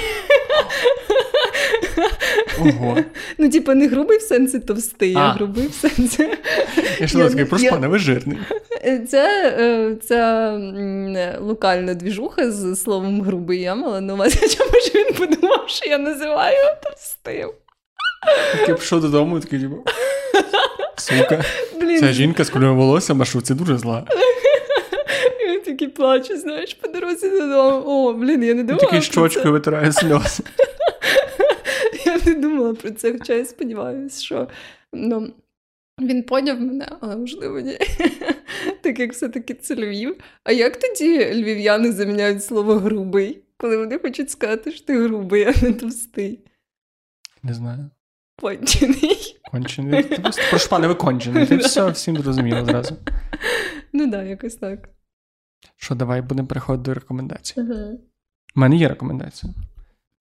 Ого. Ну, типу, не грубий в сенсі товстий, а, А. грубий в сенсі. Я ж такий, не- прошу я- ви жирний. Це, е, це локальна двіжуха з словом грубий. Я мала на увазі, чому ж він подумав, що я називаю товстим. Я пішов додому, такий, типу, сука, Блін, ця жінка з кольором волосся в маршрутці дуже зла. я такий плачу, знаєш, по дорозі додому. О, блін, я не думала. такий щочкою витирає сльози. Не думала про це, хоча я сподіваюся, що ну, він поняв мене, але можливо ні. Так як все-таки це Львів. А як тоді львів'яни заміняють слово грубий, коли вони хочуть сказати, що ти грубий, а не товстий? Не знаю. Кончений. Кончений. Ти просто, ви кончений. Ти все всім зрозуміло зразу. Ну так, да, якось так. Що, давай будемо переходити до рекомендацій. У мене є рекомендація.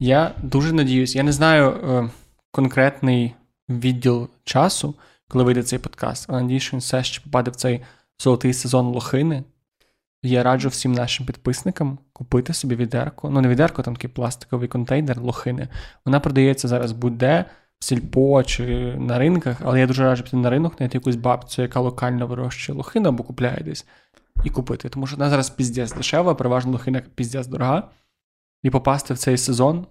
Я дуже надіюсь, я не знаю е, конкретний відділ часу, коли вийде цей подкаст, але надіюсь, що він все ще попаде в цей золотий сезон лохини. Я раджу всім нашим підписникам купити собі відерку. Ну, не відерку, там такий пластиковий контейнер лохини. Вона продається зараз будь-де, в сільпо чи на ринках, але я дуже раджу піти на ринок, знайти якусь бабцю, яка локально вирощує лохину або купляє десь, і купити. Тому що вона зараз піздець дешева, переважно лохина піздець дорога. І попасти в цей сезон,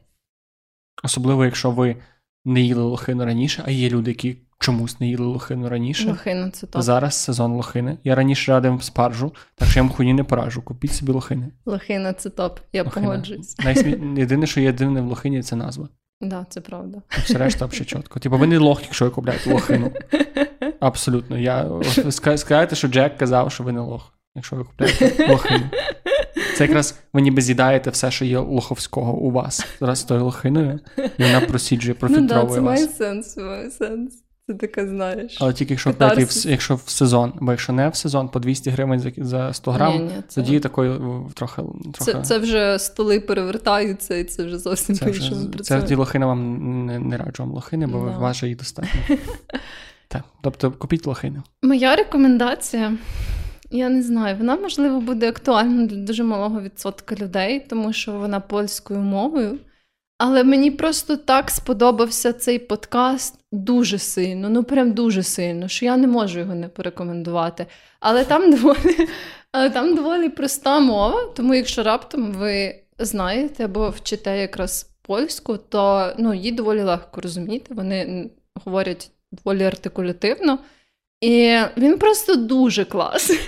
особливо якщо ви не їли лохину раніше, а є люди, які чомусь не їли лохину раніше. Лохина це топ. Зараз сезон лохини. Я раніше радив спаржу, так що я вам хуйні не поражу. Купіть собі лохини. Лохина це топ, я Лохина. погоджуюсь. Найсмі... Єдине, що є дивне в лохині, це назва. Да, це правда. Все решта взагалі чітко. Типу, ви не лох, якщо ви купляєте лохину. Абсолютно. Я... скажете, що Джек казав, що ви не лох, якщо ви купляєте лохину. Це якраз ви ніби з'їдаєте все, що є лоховського у вас. Зараз з тою лохиною, і вона просіджує, Ну да, профільтровує це має сенс, має сенс. Це таке знаєш. Але тільки якщо купляєте, в- якщо в сезон, бо якщо не в сезон, по 200 гривень за, за 100 грам, Ні, ні, це- тоді такої трохи. трохи Це, це вже столи перевертаються, і це вже зовсім по-іншому працює. це ті лохини вам не, не раджу вам лохини, бо Да. в вас же їх достатньо. так, тобто купіть лохини. Моя рекомендація, я не знаю, вона можливо буде актуальна для дуже малого відсотка людей, тому що вона польською мовою. Але мені просто так сподобався цей подкаст дуже сильно, ну прям дуже сильно, що я не можу його не порекомендувати. Але там доволі, але там доволі проста мова, тому якщо раптом ви знаєте або вчите якраз польську, то ну, її доволі легко розуміти. Вони говорять доволі артикулятивно. І він просто дуже класний.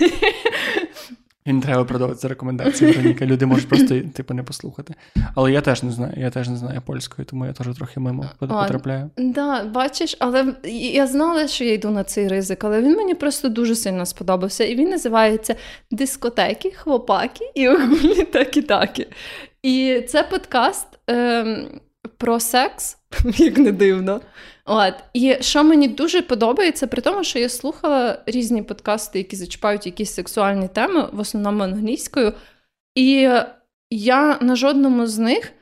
І не треба продовжувати рекомендації, Вероніка. Люди можуть просто типу не послухати. Але я теж не знаю, я теж не знаю польської, тому я теж трохи мимо потрапляю. Да, бачиш, але я знала, що я йду на цей ризик, але він мені просто дуже сильно сподобався. І він називається Дискотеки, хлопаки і огульні такі-такі. І це подкаст ем, про секс, як не дивно. От. І що мені дуже подобається, при тому, що я слухала різні подкасти, які зачіпають якісь сексуальні теми, в основному англійською. І я на жодному з них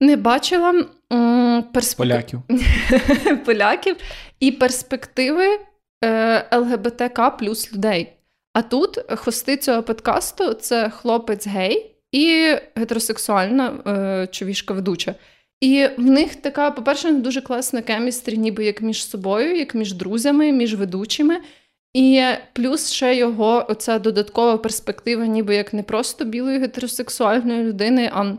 не бачила м, перспектив Поляків. поляків і перспективи е, ЛГБТК плюс людей. А тут хости цього подкасту це хлопець гей і гетеросексуальна е, човішка ведуча. І в них така, по-перше, дуже класна кемістрі, ніби як між собою, як між друзями, між ведучими. І плюс ще його оця додаткова перспектива, ніби як не просто білої гетеросексуальної людини, а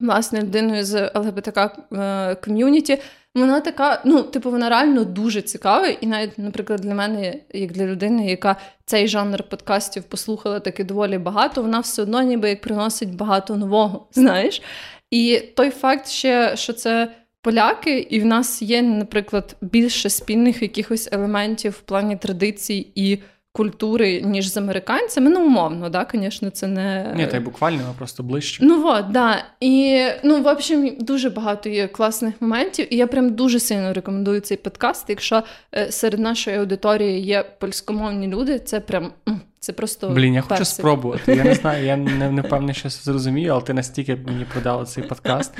власне людиною з ЛГБТК е, ком'юніті. Вона така, ну, типу, вона реально дуже цікава. І навіть, наприклад, для мене, як для людини, яка цей жанр подкастів послухала таки доволі багато, вона все одно ніби як приносить багато нового, знаєш. І той факт ще, що це поляки, і в нас є, наприклад, більше спільних якихось елементів в плані традицій і культури, ніж з американцями. Ну, умовно, да, звісно, це не Ні, та й буквально, а просто ближче. Ну от, да. І ну, в общем, дуже багато є класних моментів, і я прям дуже сильно рекомендую цей подкаст. Якщо е, серед нашої аудиторії є польськомовні люди, це прям це просто Блін, я хочу персик. спробувати. Я не знаю, я не, не впевнений, що зрозумію, але ти настільки мені продала цей подкаст.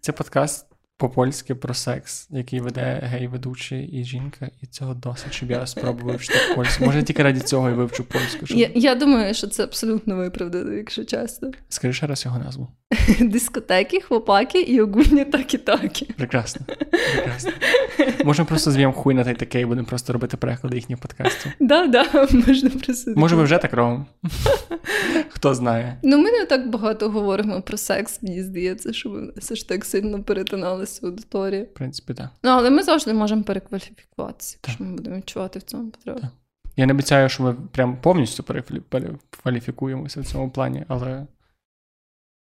Це подкаст по-польськи про секс, який веде гей-ведучий і жінка, і цього досить, щоб я спробував вивчити польську. Може, тільки раді цього і вивчу польську. Щоб... Я, я думаю, що це абсолютно виправдано, якщо чесно. Скажи ще раз його назву. Дискотеки, хлопаки і огульні такі-такі. Прекрасно. Прекрасно. Можемо просто зв'ємо хуй на той таке і будемо просто робити переклади їхніх подкастів. Да, да, можна просто. Може, ми вже так робимо? Хто знає. Ну, ми не так багато говоримо про секс, мені здається, що ми все ж так сильно перетиналися аудиторії. В принципі, так. Ну, але ми завжди можемо перекваліфікуватися, якщо ми будемо відчувати в цьому потребу. Так. Я не обіцяю, що ми прям повністю перекваліфікуємося в цьому плані, але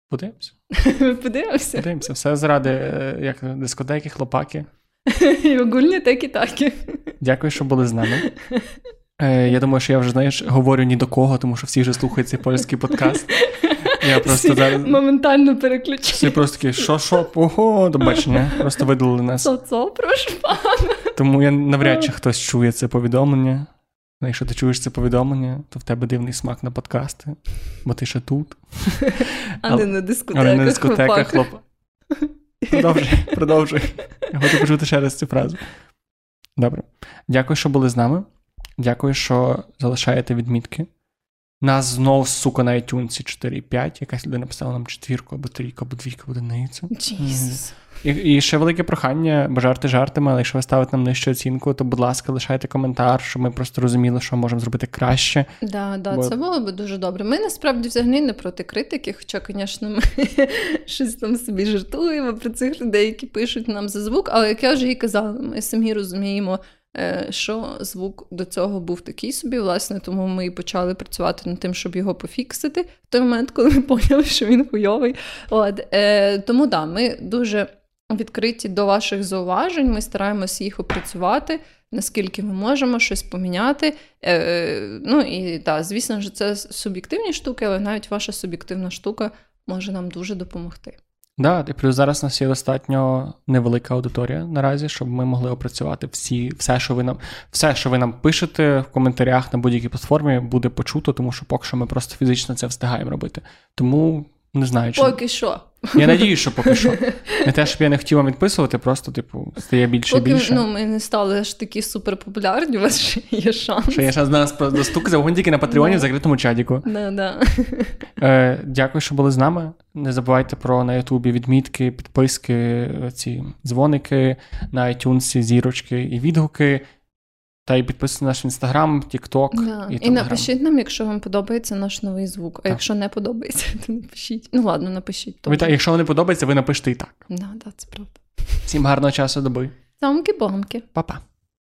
подивимося. Подивимося. Подивимося. Все заради е, як дискотеки, хлопаки. І огульні такі-такі. Дякую, що були з нами. Е, Я думаю, що я вже знаєш, говорю ні до кого, тому що всі вже слухають цей польський подкаст. Я просто зараз. моментально Всі просто такі, що, що, ого, до бачення. Просто видалили нас. Соцо, прошу пана. Тому я навряд чи хтось чує це повідомлення. Ну, якщо ти чуєш це повідомлення, то в тебе дивний смак на подкасти, бо ти ще тут. А не на дискотеках. Але на дискотеках хлоп. Продовжуй, продовжуй. Я хочу почути ще раз цю фразу. Добре. Дякую, що були з нами. Дякую, що залишаєте відмітки. Нас знов, сука, на iTunes 4,5. Якась людина писала нам четвірку, або трійку, або двійку, або одиницю. Джісус. І, і ще велике прохання, бо жарти жартами, але якщо ви ставите нам нижчу оцінку, то, будь ласка, лишайте коментар, щоб ми просто розуміли, що можемо зробити краще. Да, да, Бо- це було би дуже добре. Ми насправді взагалі не проти критики, хоча, звісно, ми щось там собі жартуємо про цих людей, які пишуть нам за звук. Але як я вже і казала, ми самі розуміємо що звук до цього був такий собі. Власне, тому ми і почали працювати над тим, щоб його пофіксити в той момент, коли ми поняли, що він хуйовий. От, е, Тому да, ми дуже відкриті до ваших зауважень. Ми стараємося їх опрацювати, наскільки ми можемо щось поміняти. Е, Ну і так, звісно ж, це суб'єктивні штуки, але навіть ваша суб'єктивна штука може нам дуже допомогти. Да, і плюс зараз у нас є достатньо невелика аудиторія наразі, щоб ми могли опрацювати всі, все, що ви нам все, що ви нам пишете в коментарях на будь-якій платформі, буде почуто, тому що поки що ми просто фізично це встигаємо робити. Тому не знаю, чи поки що. Я надію, що поки що. Не те, щоб я не хотів вам відписувати, просто, типу, стає більше Поки, і більше. Ну, ми не стали аж такі суперпопулярні, у вас ще є шанс. Що є шанс на нас достук тільки на Патреоні в закритому чадіку. Да, да. Е, Дякую, що були з нами. Не забувайте про на Ютубі відмітки, підписки, ці дзвоники, на iTunes зірочки і відгуки. Та й підписуйтесь на наш інстаграм, Тікток да. і І напишіть нам, якщо вам подобається наш новий звук. А так. якщо не подобається, то напишіть. Ну ладно, напишіть. Ви, та, якщо не подобається, ви напишете і так. Да, да, це правда. Всім гарного часу доби. Самки-бомки. Па-па.